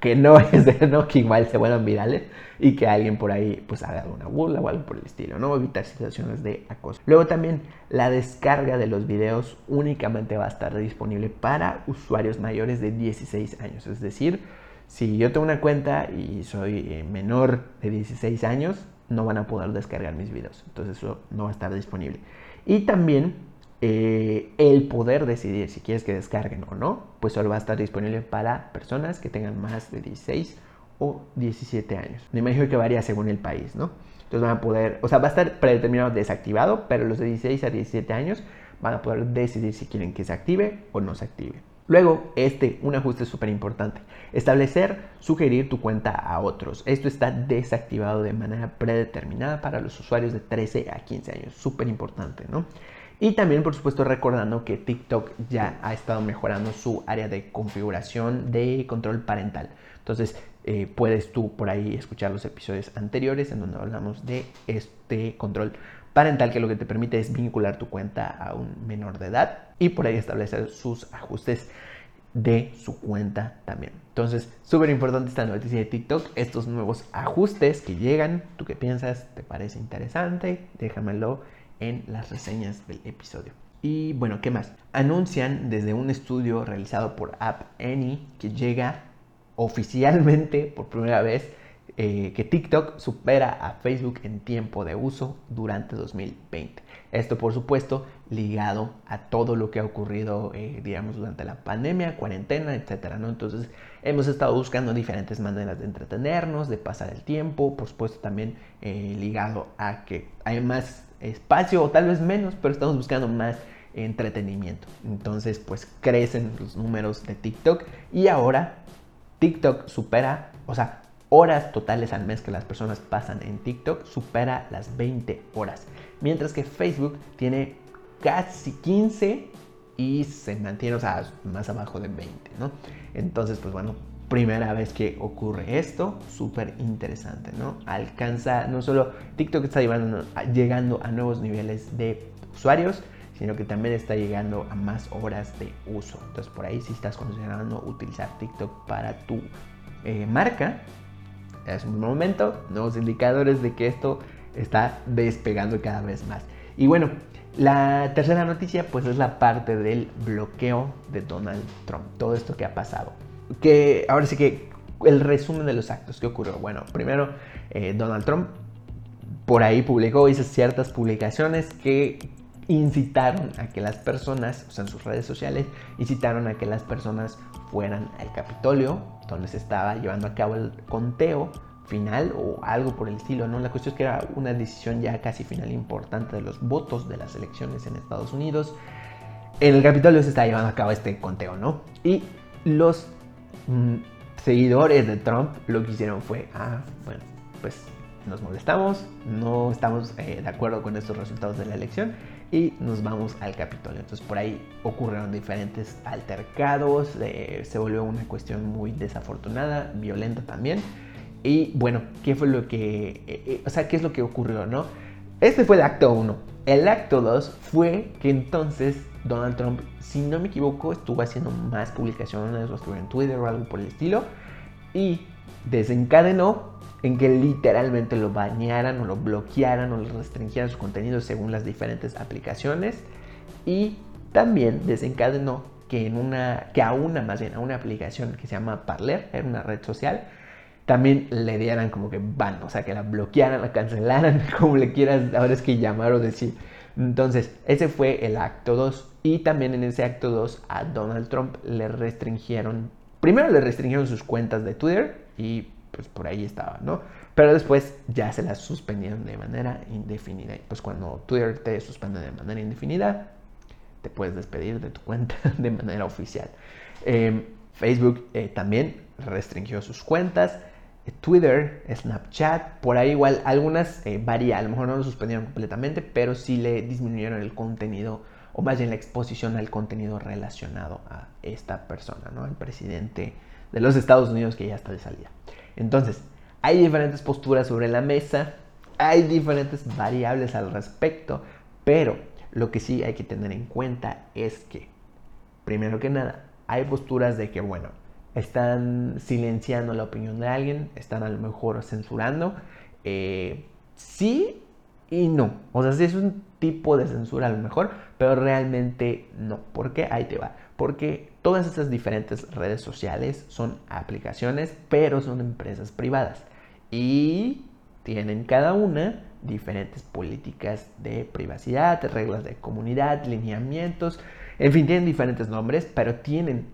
que no es de no que igual se vuelvan virales y que alguien por ahí pues haga una burla o algo por el estilo, ¿no? Evitar situaciones de acoso. Luego también la descarga de los videos únicamente va a estar disponible para usuarios mayores de 16 años, es decir, si yo tengo una cuenta y soy eh, menor de 16 años, no van a poder descargar mis videos, entonces eso no va a estar disponible. Y también eh, el poder decidir si quieres que descarguen o no, pues solo va a estar disponible para personas que tengan más de 16 o 17 años. Me imagino que varía según el país, ¿no? Entonces van a poder, o sea, va a estar predeterminado desactivado, pero los de 16 a 17 años van a poder decidir si quieren que se active o no se active. Luego, este, un ajuste súper importante. Establecer, sugerir tu cuenta a otros. Esto está desactivado de manera predeterminada para los usuarios de 13 a 15 años. Súper importante, ¿no? Y también, por supuesto, recordando que TikTok ya ha estado mejorando su área de configuración de control parental. Entonces, eh, puedes tú por ahí escuchar los episodios anteriores en donde hablamos de este control parental que lo que te permite es vincular tu cuenta a un menor de edad y por ahí establecer sus ajustes de su cuenta también. Entonces, súper importante esta noticia de TikTok, estos nuevos ajustes que llegan, ¿tú qué piensas? ¿Te parece interesante? Déjamelo en las reseñas del episodio. Y bueno, ¿qué más? Anuncian desde un estudio realizado por App Annie que llega oficialmente por primera vez eh, que TikTok supera a Facebook en tiempo de uso durante 2020. Esto, por supuesto, ligado a todo lo que ha ocurrido, eh, digamos, durante la pandemia, cuarentena, etcétera, ¿no? Entonces, hemos estado buscando diferentes maneras de entretenernos, de pasar el tiempo, por supuesto, también eh, ligado a que hay más espacio o tal vez menos, pero estamos buscando más entretenimiento. Entonces, pues crecen los números de TikTok y ahora TikTok supera, o sea, horas totales al mes que las personas pasan en TikTok supera las 20 horas, mientras que Facebook tiene casi 15 y se mantiene, o sea, más abajo de 20, ¿no? Entonces, pues bueno, primera vez que ocurre esto, súper interesante, ¿no? Alcanza, no solo TikTok está llegando a nuevos niveles de usuarios, sino que también está llegando a más horas de uso. Entonces por ahí si estás considerando utilizar TikTok para tu eh, marca, es un momento, nuevos indicadores de que esto está despegando cada vez más. Y bueno, la tercera noticia pues es la parte del bloqueo de Donald Trump, todo esto que ha pasado que ahora sí que el resumen de los actos que ocurrió. Bueno, primero eh, Donald Trump por ahí publicó, hizo ciertas publicaciones que incitaron a que las personas, o sea, en sus redes sociales, incitaron a que las personas fueran al Capitolio, donde se estaba llevando a cabo el conteo final o algo por el estilo, ¿no? La cuestión es que era una decisión ya casi final importante de los votos de las elecciones en Estados Unidos. En el Capitolio se estaba llevando a cabo este conteo, ¿no? Y los Mm, seguidores de Trump lo que hicieron fue, ah, bueno, pues nos molestamos, no estamos eh, de acuerdo con estos resultados de la elección y nos vamos al Capitolio. Entonces por ahí ocurrieron diferentes altercados, se volvió una cuestión muy desafortunada, violenta también. Y bueno, ¿qué fue lo que, eh, eh, o sea, qué es lo que ocurrió, no? Este fue el acto 1. El acto 2 fue que entonces Donald Trump, si no me equivoco, estuvo haciendo más publicaciones, lo escribió en Twitter o algo por el estilo, y desencadenó en que literalmente lo bañaran o lo bloquearan o le restringieran su contenido según las diferentes aplicaciones, y también desencadenó que, en una, que a una, más bien a una aplicación que se llama Parler, era una red social, también le dieran como que van, o sea, que la bloquearan, la cancelaran, como le quieras ahora es que llamar o decir. Entonces, ese fue el acto 2. Y también en ese acto 2 a Donald Trump le restringieron, primero le restringieron sus cuentas de Twitter y pues por ahí estaba, ¿no? Pero después ya se las suspendieron de manera indefinida. Y pues cuando Twitter te suspende de manera indefinida, te puedes despedir de tu cuenta de manera oficial. Em, Facebook eh, también restringió sus cuentas. Twitter, Snapchat, por ahí igual algunas eh, varía, a lo mejor no lo suspendieron completamente, pero sí le disminuyeron el contenido o más bien la exposición al contenido relacionado a esta persona, ¿no? El presidente de los Estados Unidos que ya está de salida. Entonces, hay diferentes posturas sobre la mesa, hay diferentes variables al respecto, pero lo que sí hay que tener en cuenta es que, primero que nada, hay posturas de que, bueno, están silenciando la opinión de alguien, están a lo mejor censurando. Eh, sí y no. O sea, sí es un tipo de censura a lo mejor, pero realmente no. ¿Por qué? Ahí te va. Porque todas estas diferentes redes sociales son aplicaciones, pero son empresas privadas. Y tienen cada una diferentes políticas de privacidad, reglas de comunidad, lineamientos, en fin, tienen diferentes nombres, pero tienen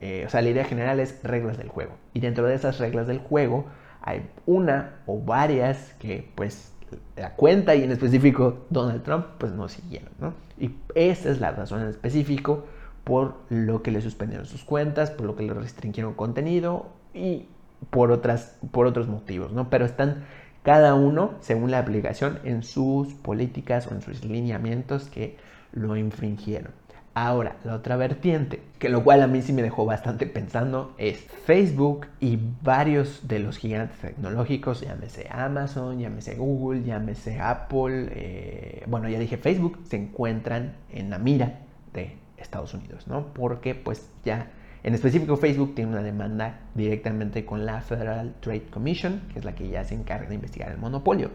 eh, o sea, la idea general es reglas del juego. Y dentro de esas reglas del juego hay una o varias que pues la cuenta y en específico Donald Trump pues no siguieron, ¿no? Y esa es la razón en específico por lo que le suspendieron sus cuentas, por lo que le restringieron contenido y por, otras, por otros motivos, ¿no? Pero están cada uno, según la aplicación, en sus políticas o en sus lineamientos que lo infringieron. Ahora, la otra vertiente, que lo cual a mí sí me dejó bastante pensando, es Facebook y varios de los gigantes tecnológicos, llámese Amazon, llámese Google, llámese Apple, eh, bueno, ya dije Facebook, se encuentran en la mira de Estados Unidos, ¿no? Porque pues ya, en específico Facebook tiene una demanda directamente con la Federal Trade Commission, que es la que ya se encarga de investigar el monopolio.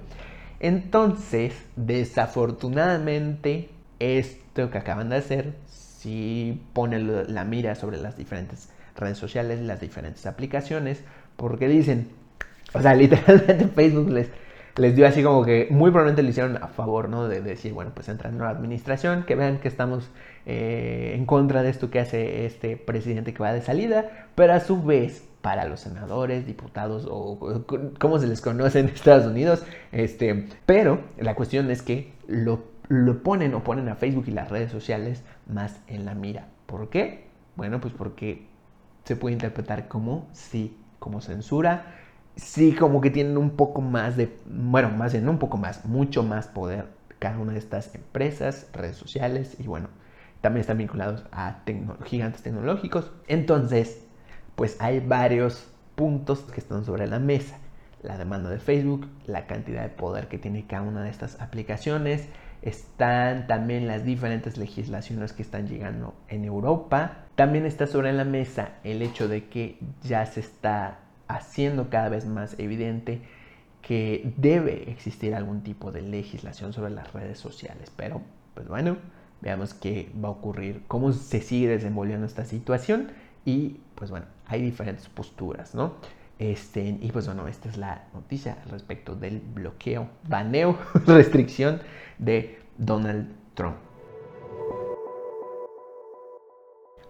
Entonces, desafortunadamente, esto que acaban de hacer si pone la mira sobre las diferentes redes sociales, las diferentes aplicaciones, porque dicen, o sea, literalmente Facebook les, les dio así como que muy probablemente lo hicieron a favor, ¿no? De, decir, bueno, pues entra en nueva administración, que vean que estamos eh, en contra de esto que hace este presidente que va de salida, pero a su vez para los senadores, diputados o como se les conoce en Estados Unidos, este, pero la cuestión es que lo lo ponen o ponen a Facebook y las redes sociales más en la mira. ¿Por qué? Bueno, pues porque se puede interpretar como sí, como censura, sí como que tienen un poco más de, bueno, más bien un poco más, mucho más poder cada una de estas empresas, redes sociales y bueno, también están vinculados a gigantes tecnológicos. Entonces, pues hay varios puntos que están sobre la mesa. La demanda de Facebook, la cantidad de poder que tiene cada una de estas aplicaciones, están también las diferentes legislaciones que están llegando en Europa. También está sobre la mesa el hecho de que ya se está haciendo cada vez más evidente que debe existir algún tipo de legislación sobre las redes sociales. Pero, pues bueno, veamos qué va a ocurrir, cómo se sigue desenvolviendo esta situación y, pues bueno, hay diferentes posturas, ¿no? Este, y pues bueno, esta es la noticia respecto del bloqueo, baneo, restricción de Donald Trump.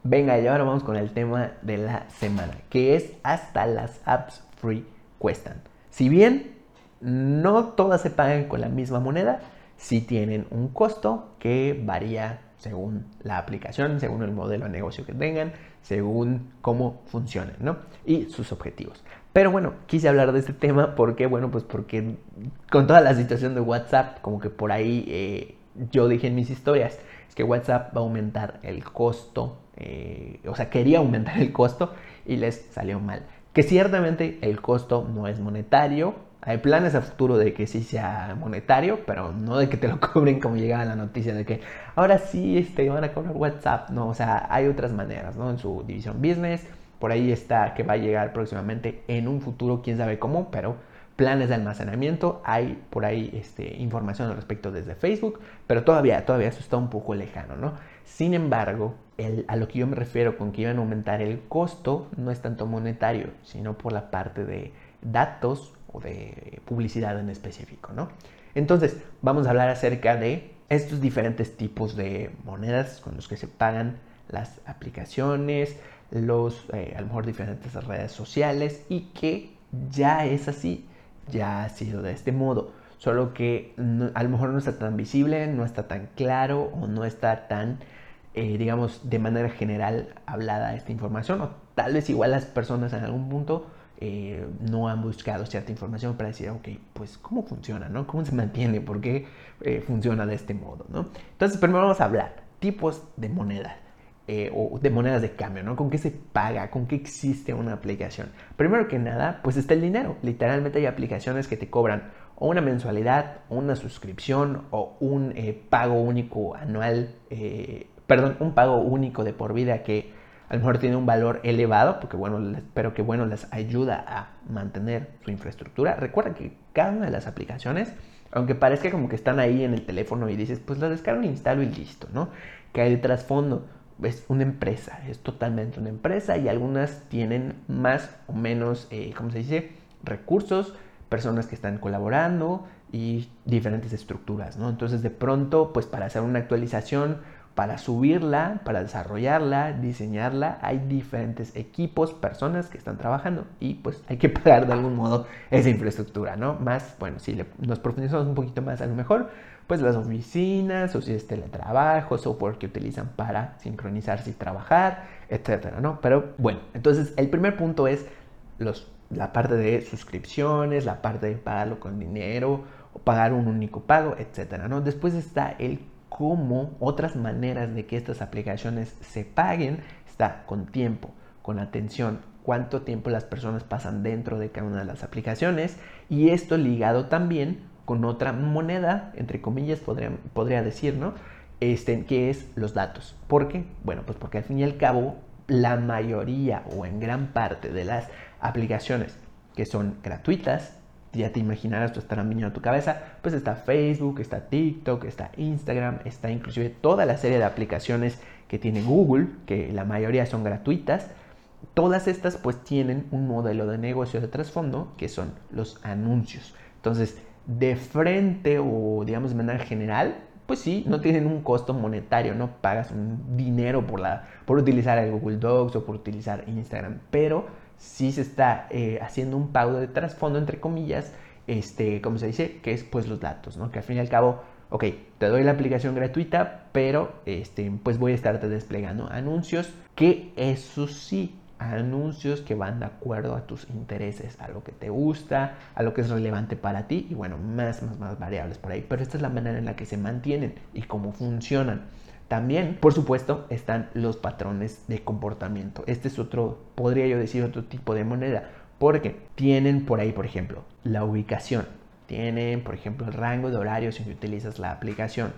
Venga, y ahora vamos con el tema de la semana, que es hasta las apps free cuestan. Si bien no todas se pagan con la misma moneda, sí tienen un costo que varía según la aplicación, según el modelo de negocio que tengan, según cómo funcionen, ¿no? Y sus objetivos. Pero bueno, quise hablar de este tema porque, bueno, pues porque con toda la situación de WhatsApp, como que por ahí eh, yo dije en mis historias, es que WhatsApp va a aumentar el costo, eh, o sea, quería aumentar el costo y les salió mal. Que ciertamente el costo no es monetario, hay planes a futuro de que sí sea monetario, pero no de que te lo cobren como llegaba la noticia de que ahora sí este, van a cobrar WhatsApp. No, o sea, hay otras maneras, ¿no? En su división business, por ahí está que va a llegar próximamente en un futuro, quién sabe cómo, pero planes de almacenamiento, hay por ahí este, información al respecto desde Facebook, pero todavía, todavía eso está un poco lejano, ¿no? Sin embargo, a lo que yo me refiero con que iban a aumentar el costo no es tanto monetario, sino por la parte de datos o de publicidad en específico, ¿no? Entonces, vamos a hablar acerca de estos diferentes tipos de monedas con los que se pagan las aplicaciones, los, eh, a lo mejor diferentes redes sociales y que ya es así, ya ha sido de este modo, solo que a lo mejor no está tan visible, no está tan claro o no está tan, eh, digamos, de manera general hablada esta información o tal vez igual las personas en algún punto eh, no han buscado cierta información para decir, ok, pues cómo funciona, ¿no? ¿Cómo se mantiene? ¿Por qué eh, funciona de este modo, ¿no? Entonces, primero vamos a hablar tipos de moneda. Eh, o de monedas de cambio, ¿no? ¿Con qué se paga? ¿Con qué existe una aplicación? Primero que nada, pues está el dinero. Literalmente hay aplicaciones que te cobran o una mensualidad, una suscripción o un pago único anual, perdón, un pago único de por vida que a lo mejor tiene un valor elevado, porque bueno, pero que bueno, les ayuda a mantener su infraestructura. Recuerda que cada una de las aplicaciones, aunque parezca como que están ahí en el teléfono y dices, pues la descargo, instalo y listo, ¿no? Que el trasfondo es una empresa, es totalmente una empresa y algunas tienen más o menos, eh, ¿cómo se dice? Recursos, personas que están colaborando y diferentes estructuras, ¿no? Entonces de pronto, pues para hacer una actualización para subirla, para desarrollarla, diseñarla, hay diferentes equipos, personas que están trabajando y pues hay que pagar de algún modo esa infraestructura, ¿no? Más, bueno, si nos profundizamos un poquito más a lo mejor, pues las oficinas o si es teletrabajo, software que utilizan para sincronizarse y trabajar, etcétera, ¿no? Pero bueno, entonces el primer punto es los, la parte de suscripciones, la parte de pagarlo con dinero o pagar un único pago, etcétera, ¿no? Después está el cómo otras maneras de que estas aplicaciones se paguen está con tiempo, con atención, cuánto tiempo las personas pasan dentro de cada una de las aplicaciones y esto ligado también con otra moneda, entre comillas podría, podría decir, ¿no? Este, que es los datos. ¿Por qué? Bueno, pues porque al fin y al cabo la mayoría o en gran parte de las aplicaciones que son gratuitas ya te imaginarás, tú estarán viniendo a tu cabeza, pues está Facebook, está TikTok, está Instagram, está inclusive toda la serie de aplicaciones que tiene Google, que la mayoría son gratuitas. Todas estas pues tienen un modelo de negocio de trasfondo que son los anuncios. Entonces, de frente o digamos de manera general, pues sí, no tienen un costo monetario, no pagas un dinero por, la, por utilizar el Google Docs o por utilizar Instagram, pero sí se está eh, haciendo un pago de trasfondo, entre comillas, este, como se dice, que es pues los datos, ¿no? Que al fin y al cabo, ok, te doy la aplicación gratuita, pero este, pues voy a estarte desplegando anuncios, que eso sí, anuncios que van de acuerdo a tus intereses, a lo que te gusta, a lo que es relevante para ti y bueno, más, más, más variables por ahí. Pero esta es la manera en la que se mantienen y cómo funcionan. También, por supuesto, están los patrones de comportamiento. Este es otro, podría yo decir, otro tipo de moneda, porque tienen por ahí, por ejemplo, la ubicación, tienen, por ejemplo, el rango de horarios en que utilizas la aplicación.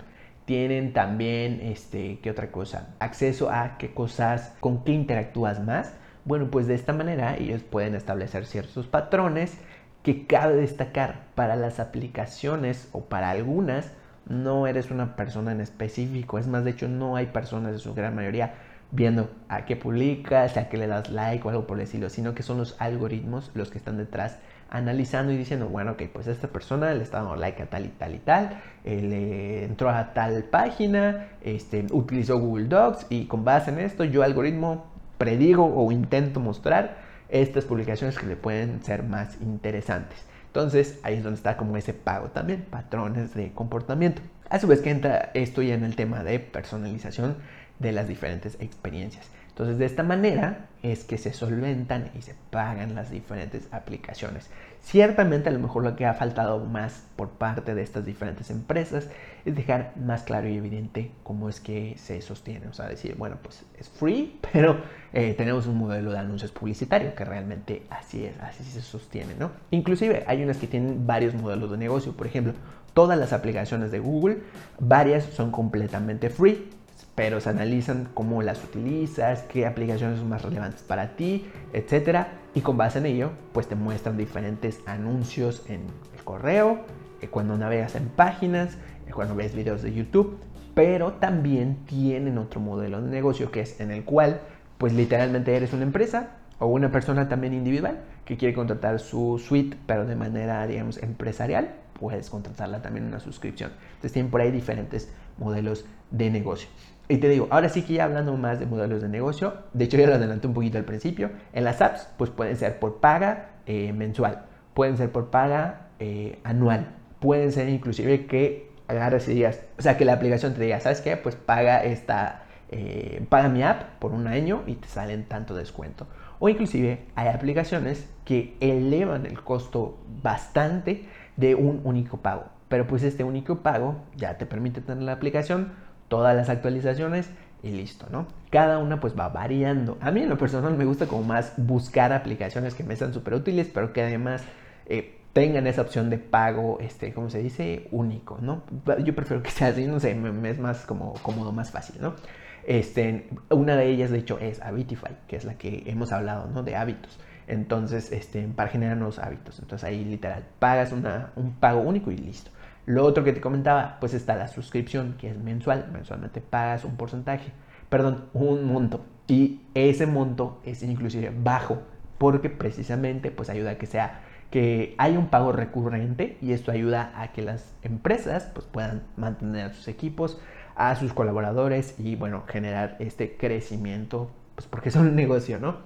Tienen también, este, ¿qué otra cosa? Acceso a qué cosas, con qué interactúas más. Bueno, pues de esta manera ellos pueden establecer ciertos patrones que cabe destacar para las aplicaciones o para algunas no eres una persona en específico. Es más, de hecho, no hay personas en su gran mayoría viendo a qué publicas, a qué le das like o algo por decirlo, sino que son los algoritmos los que están detrás analizando y diciendo, bueno, ok, pues esta persona le está dando like a tal y tal y tal, eh, le entró a tal página, este, utilizó Google Docs y con base en esto yo algoritmo predigo o intento mostrar estas publicaciones que le pueden ser más interesantes. Entonces ahí es donde está como ese pago también, patrones de comportamiento. A su vez que entra esto ya en el tema de personalización de las diferentes experiencias. Entonces de esta manera es que se solventan y se pagan las diferentes aplicaciones. Ciertamente a lo mejor lo que ha faltado más por parte de estas diferentes empresas es dejar más claro y evidente cómo es que se sostiene. O sea, decir, bueno, pues es free, pero eh, tenemos un modelo de anuncios publicitarios que realmente así es, así se sostiene, ¿no? Inclusive hay unas que tienen varios modelos de negocio. Por ejemplo, todas las aplicaciones de Google, varias son completamente free pero se analizan cómo las utilizas, qué aplicaciones son más relevantes para ti, etc. Y con base en ello, pues te muestran diferentes anuncios en el correo, eh, cuando navegas en páginas, eh, cuando ves videos de YouTube, pero también tienen otro modelo de negocio que es en el cual, pues literalmente eres una empresa o una persona también individual que quiere contratar su suite, pero de manera, digamos, empresarial, puedes contratarla también en una suscripción. Entonces tienen por ahí diferentes modelos de negocio. Y te digo, ahora sí que ya hablando más de modelos de negocio, de hecho ya lo adelanté un poquito al principio, en las apps pues pueden ser por paga eh, mensual, pueden ser por paga eh, anual, pueden ser inclusive que agarres y digas, o sea que la aplicación te diga, ¿sabes qué? Pues paga esta, eh, paga mi app por un año y te salen tanto descuento. O inclusive hay aplicaciones que elevan el costo bastante de un único pago. Pero pues este único pago ya te permite tener la aplicación, todas las actualizaciones y listo, ¿no? Cada una pues va variando. A mí en lo personal me gusta como más buscar aplicaciones que me sean súper útiles, pero que además eh, tengan esa opción de pago, este, ¿cómo se dice? Único, ¿no? Yo prefiero que sea así, no sé, me, es más como cómodo, más fácil, ¿no? Este, una de ellas, de hecho, es Habitify, que es la que hemos hablado, ¿no? De hábitos. Entonces, este, para generar nuevos hábitos. Entonces ahí literal, pagas una, un pago único y listo. Lo otro que te comentaba, pues está la suscripción, que es mensual. Mensualmente pagas un porcentaje, perdón, un monto. Y ese monto es inclusive bajo, porque precisamente pues ayuda a que sea que haya un pago recurrente y esto ayuda a que las empresas pues puedan mantener a sus equipos, a sus colaboradores y bueno, generar este crecimiento, pues porque son un negocio, ¿no?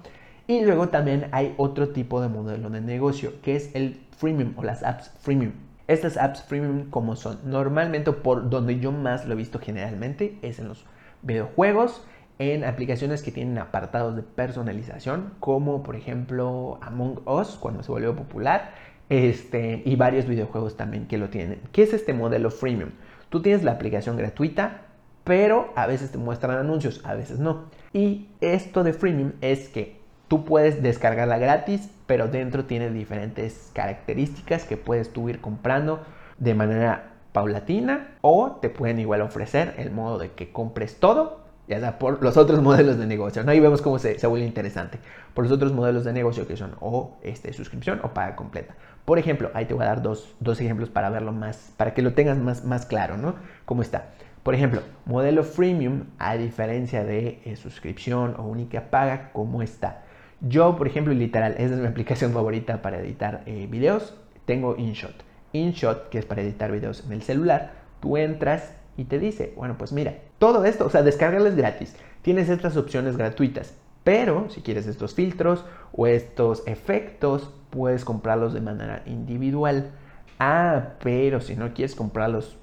Y luego también hay otro tipo de modelo de negocio, que es el freemium o las apps freemium. Estas apps freemium como son, normalmente por donde yo más lo he visto generalmente es en los videojuegos, en aplicaciones que tienen apartados de personalización, como por ejemplo Among Us, cuando se volvió popular, este, y varios videojuegos también que lo tienen. ¿Qué es este modelo freemium? Tú tienes la aplicación gratuita, pero a veces te muestran anuncios, a veces no. Y esto de freemium es que Tú puedes descargarla gratis, pero dentro tiene diferentes características que puedes tú ir comprando de manera paulatina o te pueden igual ofrecer el modo de que compres todo, ya sea por los otros modelos de negocio. ¿no? Ahí vemos cómo se, se vuelve interesante. Por los otros modelos de negocio que son o este, suscripción o paga completa. Por ejemplo, ahí te voy a dar dos, ejemplos para verlo más, para que lo tengas más, más claro, ¿no? ¿Cómo está? Por ejemplo, modelo freemium, a diferencia de eh, suscripción o única paga, ¿cómo está? Yo, por ejemplo, literal, esa es mi aplicación favorita para editar eh, videos. Tengo InShot. InShot, que es para editar videos en el celular, tú entras y te dice, bueno, pues mira, todo esto, o sea, descargarles gratis. Tienes estas opciones gratuitas, pero si quieres estos filtros o estos efectos, puedes comprarlos de manera individual. Ah, pero si no quieres comprarlos,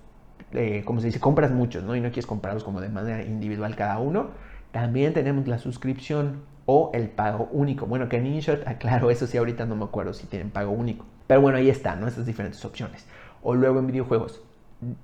eh, como se dice, compras muchos, ¿no? Y no quieres comprarlos como de manera individual cada uno, también tenemos la suscripción o el pago único. Bueno, que en InShot, aclaro, eso sí, ahorita no me acuerdo si tienen pago único. Pero bueno, ahí están, ¿no? Estas diferentes opciones. O luego en videojuegos,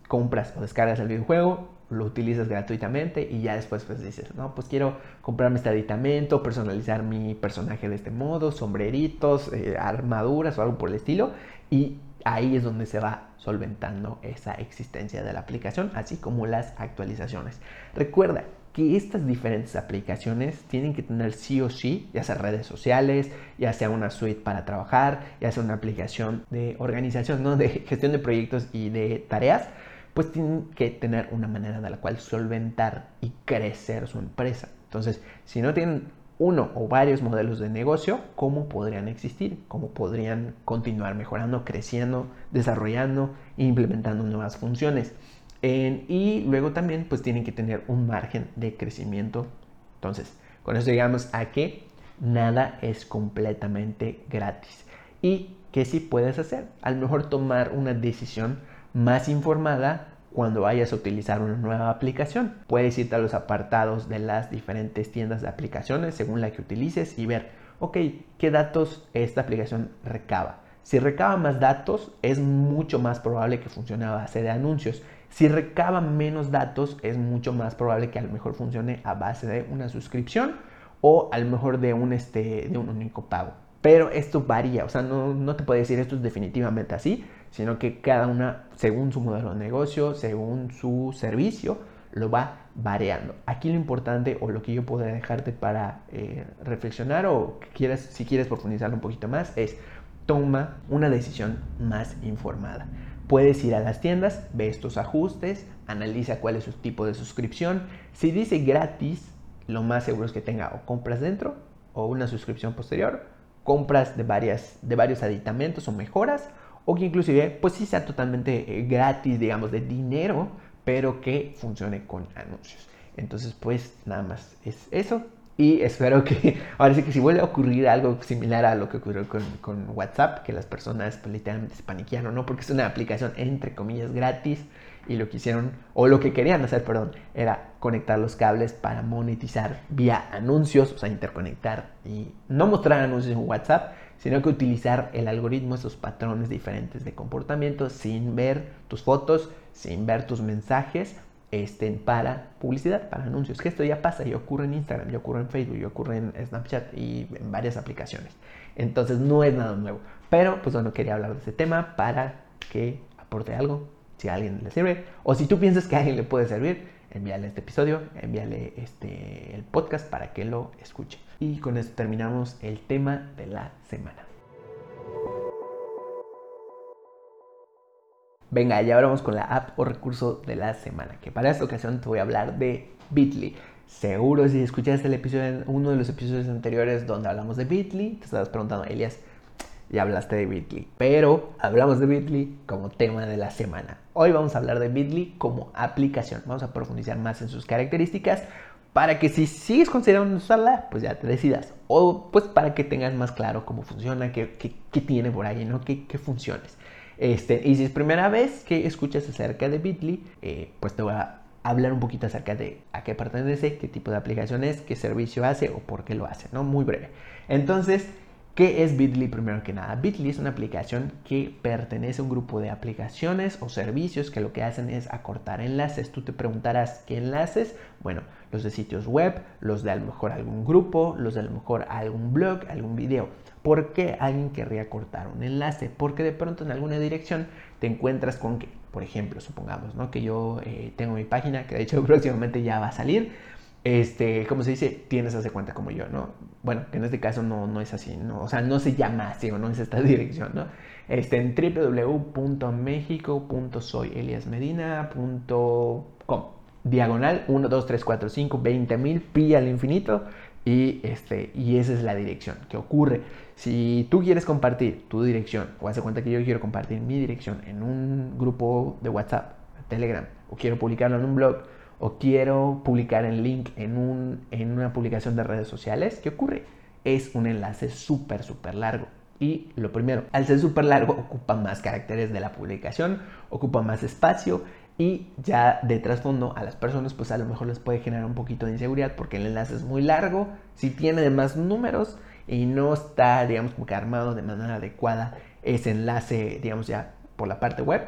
compras o descargas el videojuego, lo utilizas gratuitamente y ya después pues dices, no, pues quiero comprarme este aditamento, personalizar mi personaje de este modo, sombreritos, eh, armaduras o algo por el estilo. Y ahí es donde se va solventando esa existencia de la aplicación, así como las actualizaciones. Recuerda, que estas diferentes aplicaciones tienen que tener sí o sí, ya sea redes sociales, ya sea una suite para trabajar, ya sea una aplicación de organización, ¿no? de gestión de proyectos y de tareas, pues tienen que tener una manera de la cual solventar y crecer su empresa. Entonces, si no tienen uno o varios modelos de negocio, ¿cómo podrían existir? ¿Cómo podrían continuar mejorando, creciendo, desarrollando e implementando nuevas funciones? Y luego también pues tienen que tener un margen de crecimiento. Entonces, con eso llegamos a que nada es completamente gratis. ¿Y qué sí puedes hacer? A lo mejor tomar una decisión más informada cuando vayas a utilizar una nueva aplicación. Puedes irte a los apartados de las diferentes tiendas de aplicaciones según la que utilices y ver, ok, qué datos esta aplicación recaba. Si recaba más datos, es mucho más probable que funcione a base de anuncios. Si recaba menos datos, es mucho más probable que a lo mejor funcione a base de una suscripción o a lo mejor de un, este, de un único pago. Pero esto varía, o sea, no, no te puedo decir esto es definitivamente así, sino que cada una, según su modelo de negocio, según su servicio, lo va variando. Aquí lo importante o lo que yo puedo dejarte para eh, reflexionar o quieras, si quieres profundizarlo un poquito más es toma una decisión más informada. Puedes ir a las tiendas, ve estos ajustes, analiza cuál es su tipo de suscripción. Si dice gratis, lo más seguro es que tenga o compras dentro o una suscripción posterior, compras de, varias, de varios aditamentos o mejoras, o que inclusive pues sí sea totalmente eh, gratis, digamos, de dinero, pero que funcione con anuncios. Entonces pues nada más es eso. Y espero que, ahora sí que si vuelve a ocurrir algo similar a lo que ocurrió con, WhatsApp, que las personas pues, literalmente se paniquearon, ¿no? Porque es una aplicación entre comillas gratis y lo que hicieron, o lo que querían hacer, perdón, era conectar los cables para monetizar vía anuncios, o sea, interconectar y no mostrar anuncios en WhatsApp, sino que utilizar el algoritmo, esos patrones diferentes de comportamiento sin ver tus fotos, sin ver tus mensajes, estén para publicidad, para anuncios. Que esto ya pasa y ocurre en Instagram, ya ocurre en Facebook, ya ocurre en Snapchat y en varias aplicaciones. Entonces no es nada nuevo. Pero pues bueno, quería hablar de este tema para que aporte algo, si a alguien le sirve. O si tú piensas que a alguien le puede servir, envíale este episodio, envíale este, el podcast para que lo escuche. Y con esto terminamos el tema de la semana. Venga, ya vamos con la app o recurso de la semana, que para esta ocasión te voy a hablar de Bitly. Seguro si escuchaste el episodio, uno de los episodios anteriores donde hablamos de Bitly, te estabas preguntando, Elias, ya hablaste de Bitly, pero hablamos de Bitly como tema de la semana. Hoy vamos a hablar de Bitly como aplicación. Vamos a profundizar más en sus características para que si sigues considerando usarla, pues ya te decidas. O pues para que tengas más claro cómo funciona, qué, qué, tiene por ahí, ¿no? qué, qué funciones. Este, y si es primera vez que escuchas acerca de Bitly, eh, pues te voy a hablar un poquito acerca de a qué pertenece, qué tipo de aplicación es, qué servicio hace o por qué lo hace, ¿no? Muy breve. Entonces, ¿Qué es Bitly primero que nada? Bitly es una aplicación que pertenece a un grupo de aplicaciones o servicios que lo que hacen es acortar enlaces. Tú te preguntarás qué enlaces. Bueno, los de sitios web, los de a lo mejor algún grupo, los de a lo mejor algún blog, algún video. ¿Por qué alguien querría cortar un enlace? Porque de pronto en alguna dirección te encuentras con que, por ejemplo, supongamos ¿no? que yo eh, tengo mi página, que de hecho próximamente ya va a salir este, como se dice, tienes hace cuenta como yo, ¿no? Bueno, que en este caso no, no es así, ¿no? O sea, no se llama así no es esta dirección, ¿no? Este, en www.mexico.soyeliasmedina.com diagonal 1, 2, 3, 4, 5, 20 mil pi al infinito y, este, y esa es la dirección que ocurre. Si tú quieres compartir tu dirección o hace cuenta que yo quiero compartir mi dirección en un grupo de WhatsApp, Telegram o quiero publicarlo en un blog, o quiero publicar el link en, un, en una publicación de redes sociales, ¿qué ocurre? Es un enlace súper, súper largo. Y lo primero, al ser súper largo, ocupa más caracteres de la publicación, ocupa más espacio y ya de trasfondo a las personas pues a lo mejor les puede generar un poquito de inseguridad porque el enlace es muy largo, si tiene más números y no está digamos como armado de manera adecuada ese enlace digamos ya por la parte web,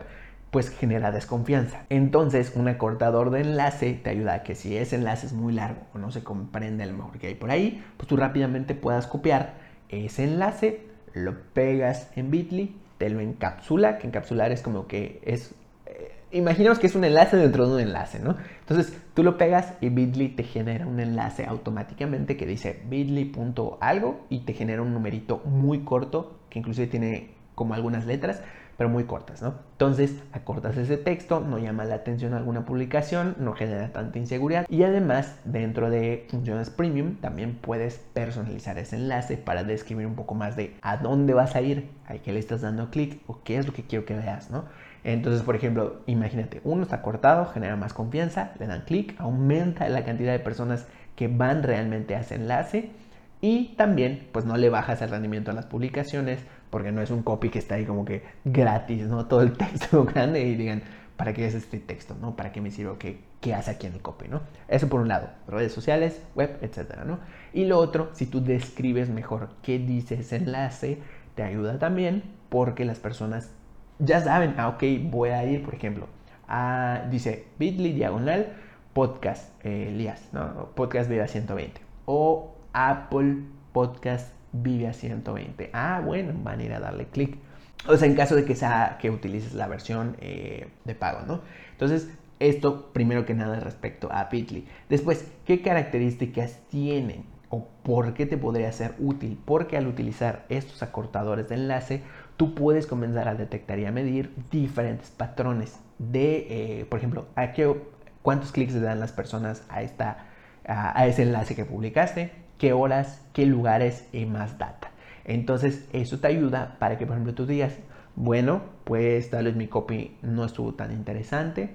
pues genera desconfianza. Entonces, un acortador de enlace te ayuda a que si ese enlace es muy largo o no se comprende lo mejor que hay por ahí, pues tú rápidamente puedas copiar ese enlace, lo pegas en Bitly, te lo encapsula, que encapsular es como que es eh, imaginemos que es un enlace dentro de un enlace, ¿no? Entonces tú lo pegas y Bitly te genera un enlace automáticamente que dice bit.ly.algo y te genera un numerito muy corto que inclusive tiene como algunas letras pero muy cortas, ¿no? Entonces, acortas ese texto, no llama la atención a alguna publicación, no genera tanta inseguridad y además, dentro de funciones premium, también puedes personalizar ese enlace para describir un poco más de a dónde vas a ir, a qué le estás dando clic o qué es lo que quiero que veas, ¿no? Entonces, por ejemplo, imagínate, uno está cortado, genera más confianza, le dan clic, aumenta la cantidad de personas que van realmente a ese enlace y también, pues no le bajas el rendimiento a las publicaciones, porque no es un copy que está ahí como que gratis, ¿no? Todo el texto grande y digan, ¿para qué es este texto, no? ¿Para qué me sirve? ¿Qué, qué hace aquí en el copy, no? Eso por un lado, redes sociales, web, etcétera, ¿no? Y lo otro, si tú describes mejor qué dice ese enlace, te ayuda también porque las personas ya saben, ah, ok, voy a ir, por ejemplo, a, dice bit.ly diagonal podcast eh, Elías, ¿no? Podcast Vida 120 o Apple Podcast vive a 120. Ah, bueno, van a ir a darle clic. O sea, en caso de que, sea, que utilices la versión eh, de pago, ¿no? Entonces, esto primero que nada respecto a Bitly. Después, ¿qué características tienen o por qué te podría ser útil? Porque al utilizar estos acortadores de enlace, puedes comenzar a detectar y a medir diferentes patrones de, eh, por ejemplo, a qué, cuántos clics le dan las personas a, esta, a ese enlace que publicaste, qué horas, qué lugares y más data. Entonces eso te ayuda para que por ejemplo tú digas, bueno, pues tal vez mi copy no estuvo tan interesante,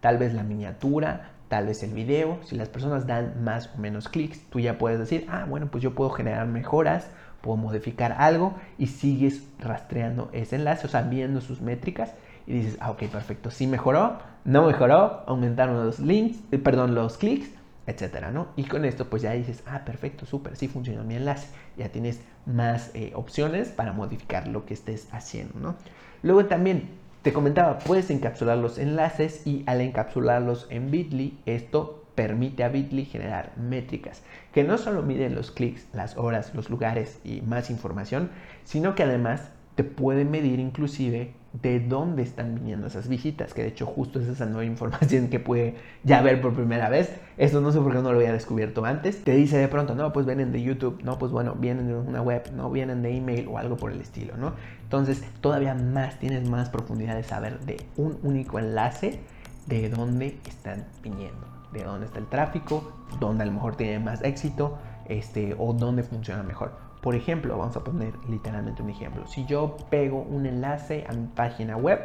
tal vez la miniatura, tal vez el video, si las personas dan más o menos clics, tú ya puedes decir, ah, bueno, pues yo puedo generar mejoras, puedo modificar algo y sigues rastreando ese enlace, o sea, viendo sus métricas y dices, ah, ok, perfecto, sí mejoró, no mejoró, aumentaron los links, eh, perdón, los clics, etcétera, ¿no? Y con esto pues ya dices, ah, perfecto, súper, sí funciona mi enlace. Ya tienes más eh, opciones para modificar lo que estés haciendo, ¿no? Luego también te comentaba, puedes encapsular los enlaces y al encapsularlos en Bitly, esto permite a Bitly generar métricas que no solo miden los clics, las horas, los lugares y más información, sino que además te puede medir inclusive de dónde están viniendo esas visitas, que de hecho justo es esa nueva información que puede ya ver por primera vez. Esto no sé por qué no lo había descubierto antes. Te dice de pronto, no, pues vienen de YouTube, no, pues bueno, vienen de una web, no, vienen de email o algo por el estilo, ¿no? Entonces todavía más, tienes más profundidad de saber de un único enlace de dónde están viniendo, de dónde está el tráfico, dónde a lo mejor tiene más éxito, este, o dónde funciona mejor. Por ejemplo, vamos a poner literalmente un ejemplo. Si yo pego un enlace a mi página web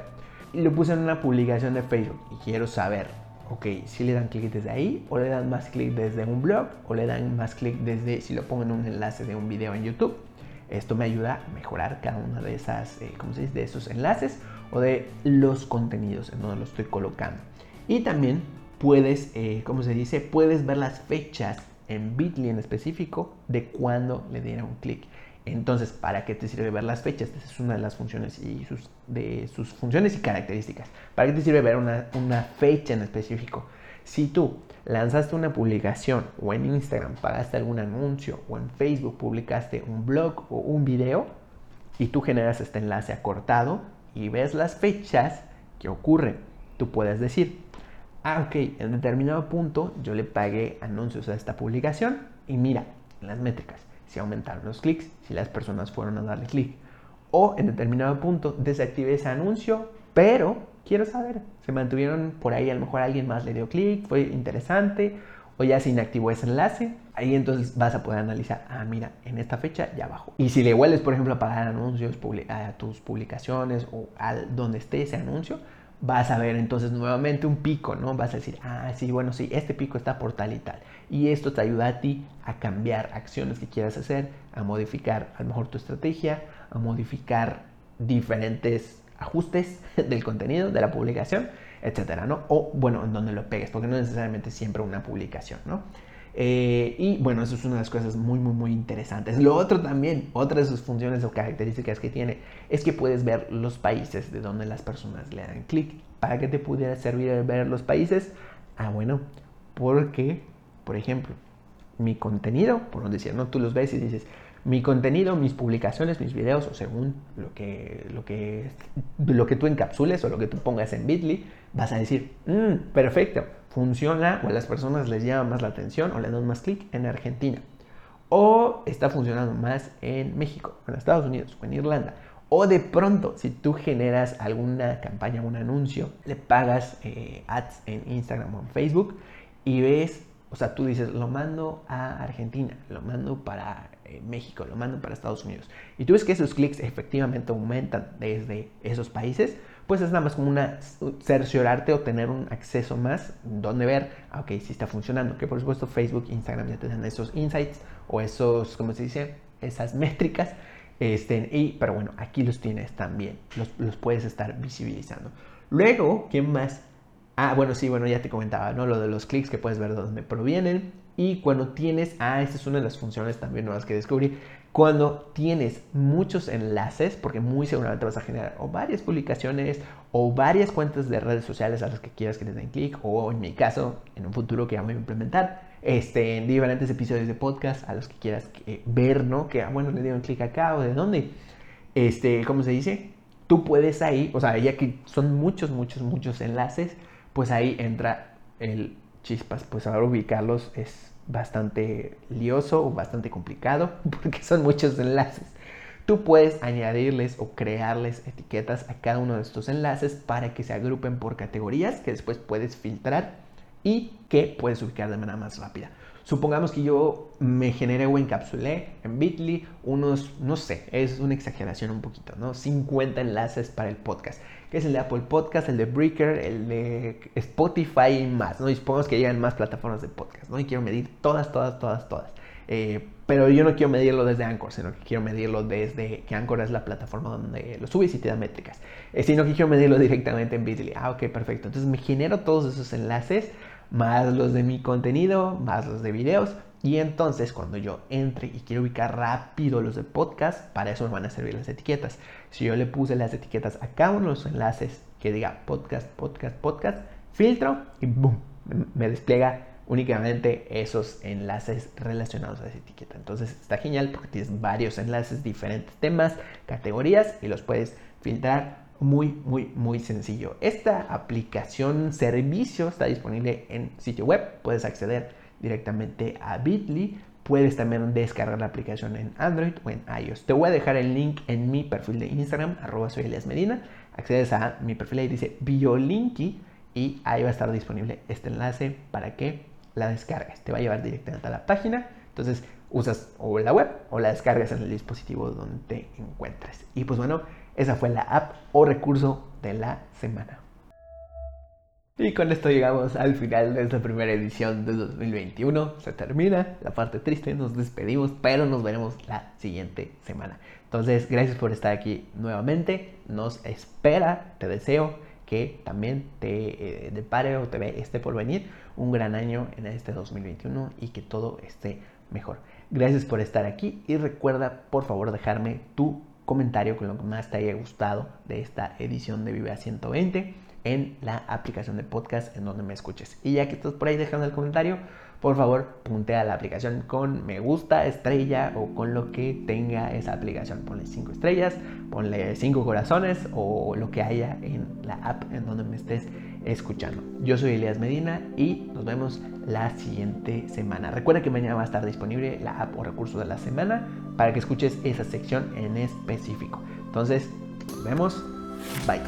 y lo puse en una publicación de Facebook y quiero saber, ok, si le dan clic desde ahí o le dan más clic desde un blog o le dan más clic desde si lo pongo en un enlace de un video en YouTube. Esto me ayuda a mejorar cada uno de esas, eh, ¿cómo se dice? De esos enlaces o de los contenidos en donde lo estoy colocando. Y también puedes, eh, ¿cómo se dice? Puedes ver las fechas en Bitly en específico de cuándo le diera un clic. Entonces, ¿para qué te sirve ver las fechas? Esta es una de las funciones y sus, de sus funciones y características. ¿Para qué te sirve ver una, una fecha en específico? Si tú lanzaste una publicación o en Instagram pagaste algún anuncio o en Facebook publicaste un blog o un video y tú generas este enlace acortado y ves las fechas que ocurren, tú puedes decir, ah, ok, en determinado punto yo le pagué anuncios a esta publicación y mira, las métricas, si aumentaron los clics, si las personas fueron a darle clic. O en determinado punto desactivé ese anuncio, pero quiero saber, se mantuvieron por ahí, a lo mejor alguien más le dio clic, fue interesante, o ya se inactivó ese enlace, ahí entonces vas a poder analizar, ah, mira, en esta fecha ya bajó. Y si le vuelves, por ejemplo, a pagar anuncios a tus publicaciones o al donde esté ese anuncio, vas a ver entonces nuevamente un pico, ¿no? Vas a decir, ah, sí, bueno, sí, este pico está por tal y tal. Y esto te ayuda a ti a cambiar acciones que quieras hacer, a modificar a lo mejor tu estrategia, a modificar diferentes ajustes del contenido, de la publicación, etcétera, ¿no? O, bueno, en donde lo pegues, porque no es necesariamente siempre una publicación, ¿no? Eh, y bueno, eso es una de las cosas muy, muy, muy interesantes. Lo otro también, otra de sus funciones o características que tiene, es que puedes ver los países de donde las personas le dan clic. ¿Para qué te pudiera servir ver los países? Ah, bueno, porque, por ejemplo, mi contenido, por no decir, ¿no? Tú los ves y dices, mi contenido, mis publicaciones, mis videos, o según lo que, lo que, lo que tú encapsules o lo que tú pongas en Bitly, vas a decir, mm, perfecto, funciona o a las personas les llama más la atención o le dan más clic en Argentina. O está funcionando más en México, en Estados Unidos o en Irlanda. O de pronto, si tú generas alguna campaña, un anuncio, le pagas eh, ads en Instagram o en Facebook y ves, o sea, tú dices, lo mando a Argentina, lo mando para eh, México, lo mando para Estados Unidos. Y tú ves que esos clics efectivamente aumentan desde esos países, pues es nada más como una cerciorarte o tener un acceso más donde ver, ah, ok, si está funcionando. Que por supuesto Facebook, Instagram ya te dan esos insights o esos, ¿cómo se dice? Esas métricas. Este, y, pero bueno, aquí los tienes también, los, los puedes estar visibilizando. Luego, ¿qué más? Ah, bueno, sí, bueno, ya te comentaba, ¿no? Lo de los clics que puedes ver de dónde provienen. Y cuando tienes, ah, esta es una de las funciones también nuevas que descubrí, cuando tienes muchos enlaces, porque muy seguramente vas a generar o varias publicaciones o varias cuentas de redes sociales a las que quieras que les den clic, o en mi caso, en un futuro que voy a implementar, este, en diferentes episodios de podcast a los que quieras eh, ver, ¿no? Que, ah, bueno, le dieron clic acá o de dónde. Este, ¿cómo se dice? Tú puedes ahí, o sea, ya que son muchos, muchos, muchos enlaces, pues ahí entra el chispas, pues ahora ubicarlos es bastante lioso o bastante complicado porque son muchos enlaces. Tú puedes añadirles o crearles etiquetas a cada uno de estos enlaces para que se agrupen por categorías que después puedes filtrar y que puedes ubicar de manera más rápida. Supongamos que yo me generé o encapsulé en Bitly unos, no sé, es una exageración un poquito, ¿no? 50 enlaces para el podcast, que es el de Apple Podcast, el de Breaker, el de Spotify y más, ¿no? Y supongamos que llegan más plataformas de podcast, ¿no? Y quiero medir todas, todas, todas, todas. Eh, pero yo no quiero medirlo desde Anchor, sino que quiero medirlo desde que Anchor es la plataforma donde lo subes y te da métricas. Eh, sino que quiero medirlo directamente en Bitly. Ah, ok, perfecto. Entonces me genero todos esos enlaces, más los de mi contenido, más los de videos. Y entonces cuando yo entre y quiero ubicar rápido los de podcast, para eso me van a servir las etiquetas. Si yo le puse las etiquetas a cada uno de los enlaces que diga podcast, podcast, podcast, filtro y boom, me despliega únicamente esos enlaces relacionados a esa etiqueta. Entonces está genial porque tienes varios enlaces, diferentes temas, categorías y los puedes filtrar muy, muy, muy sencillo. Esta aplicación servicio está disponible en sitio web. Puedes acceder directamente a Bitly. Puedes también descargar la aplicación en Android o en iOS. Te voy a dejar el link en mi perfil de Instagram, arroba soy Elias Medina. Accedes a mi perfil y dice Biolinky y ahí va a estar disponible este enlace para que la descargas. Te va a llevar directamente a la página. Entonces usas o la web o la descargas en el dispositivo donde te encuentres. Y pues bueno, esa fue la app o recurso de la semana. Y con esto llegamos al final de esta primera edición de 2021. Se termina la parte triste, nos despedimos, pero nos veremos la siguiente semana. Entonces, gracias por estar aquí nuevamente. Nos espera, te deseo que también te eh, depare o te esté por venir un gran año en este 2021 y que todo esté mejor. Gracias por estar aquí y recuerda por favor dejarme tu comentario con lo que más te haya gustado de esta edición de Vive a 120 en la aplicación de podcast en donde me escuches. Y ya que estás por ahí dejando el comentario, por favor, puntea la aplicación con me gusta, estrella o con lo que tenga esa aplicación. Ponle 5 estrellas, ponle 5 corazones o lo que haya en la app en donde me estés escuchando. Yo soy Elias Medina y nos vemos la siguiente semana. Recuerda que mañana va a estar disponible la app o recurso de la semana para que escuches esa sección en específico. Entonces, nos vemos. Bye.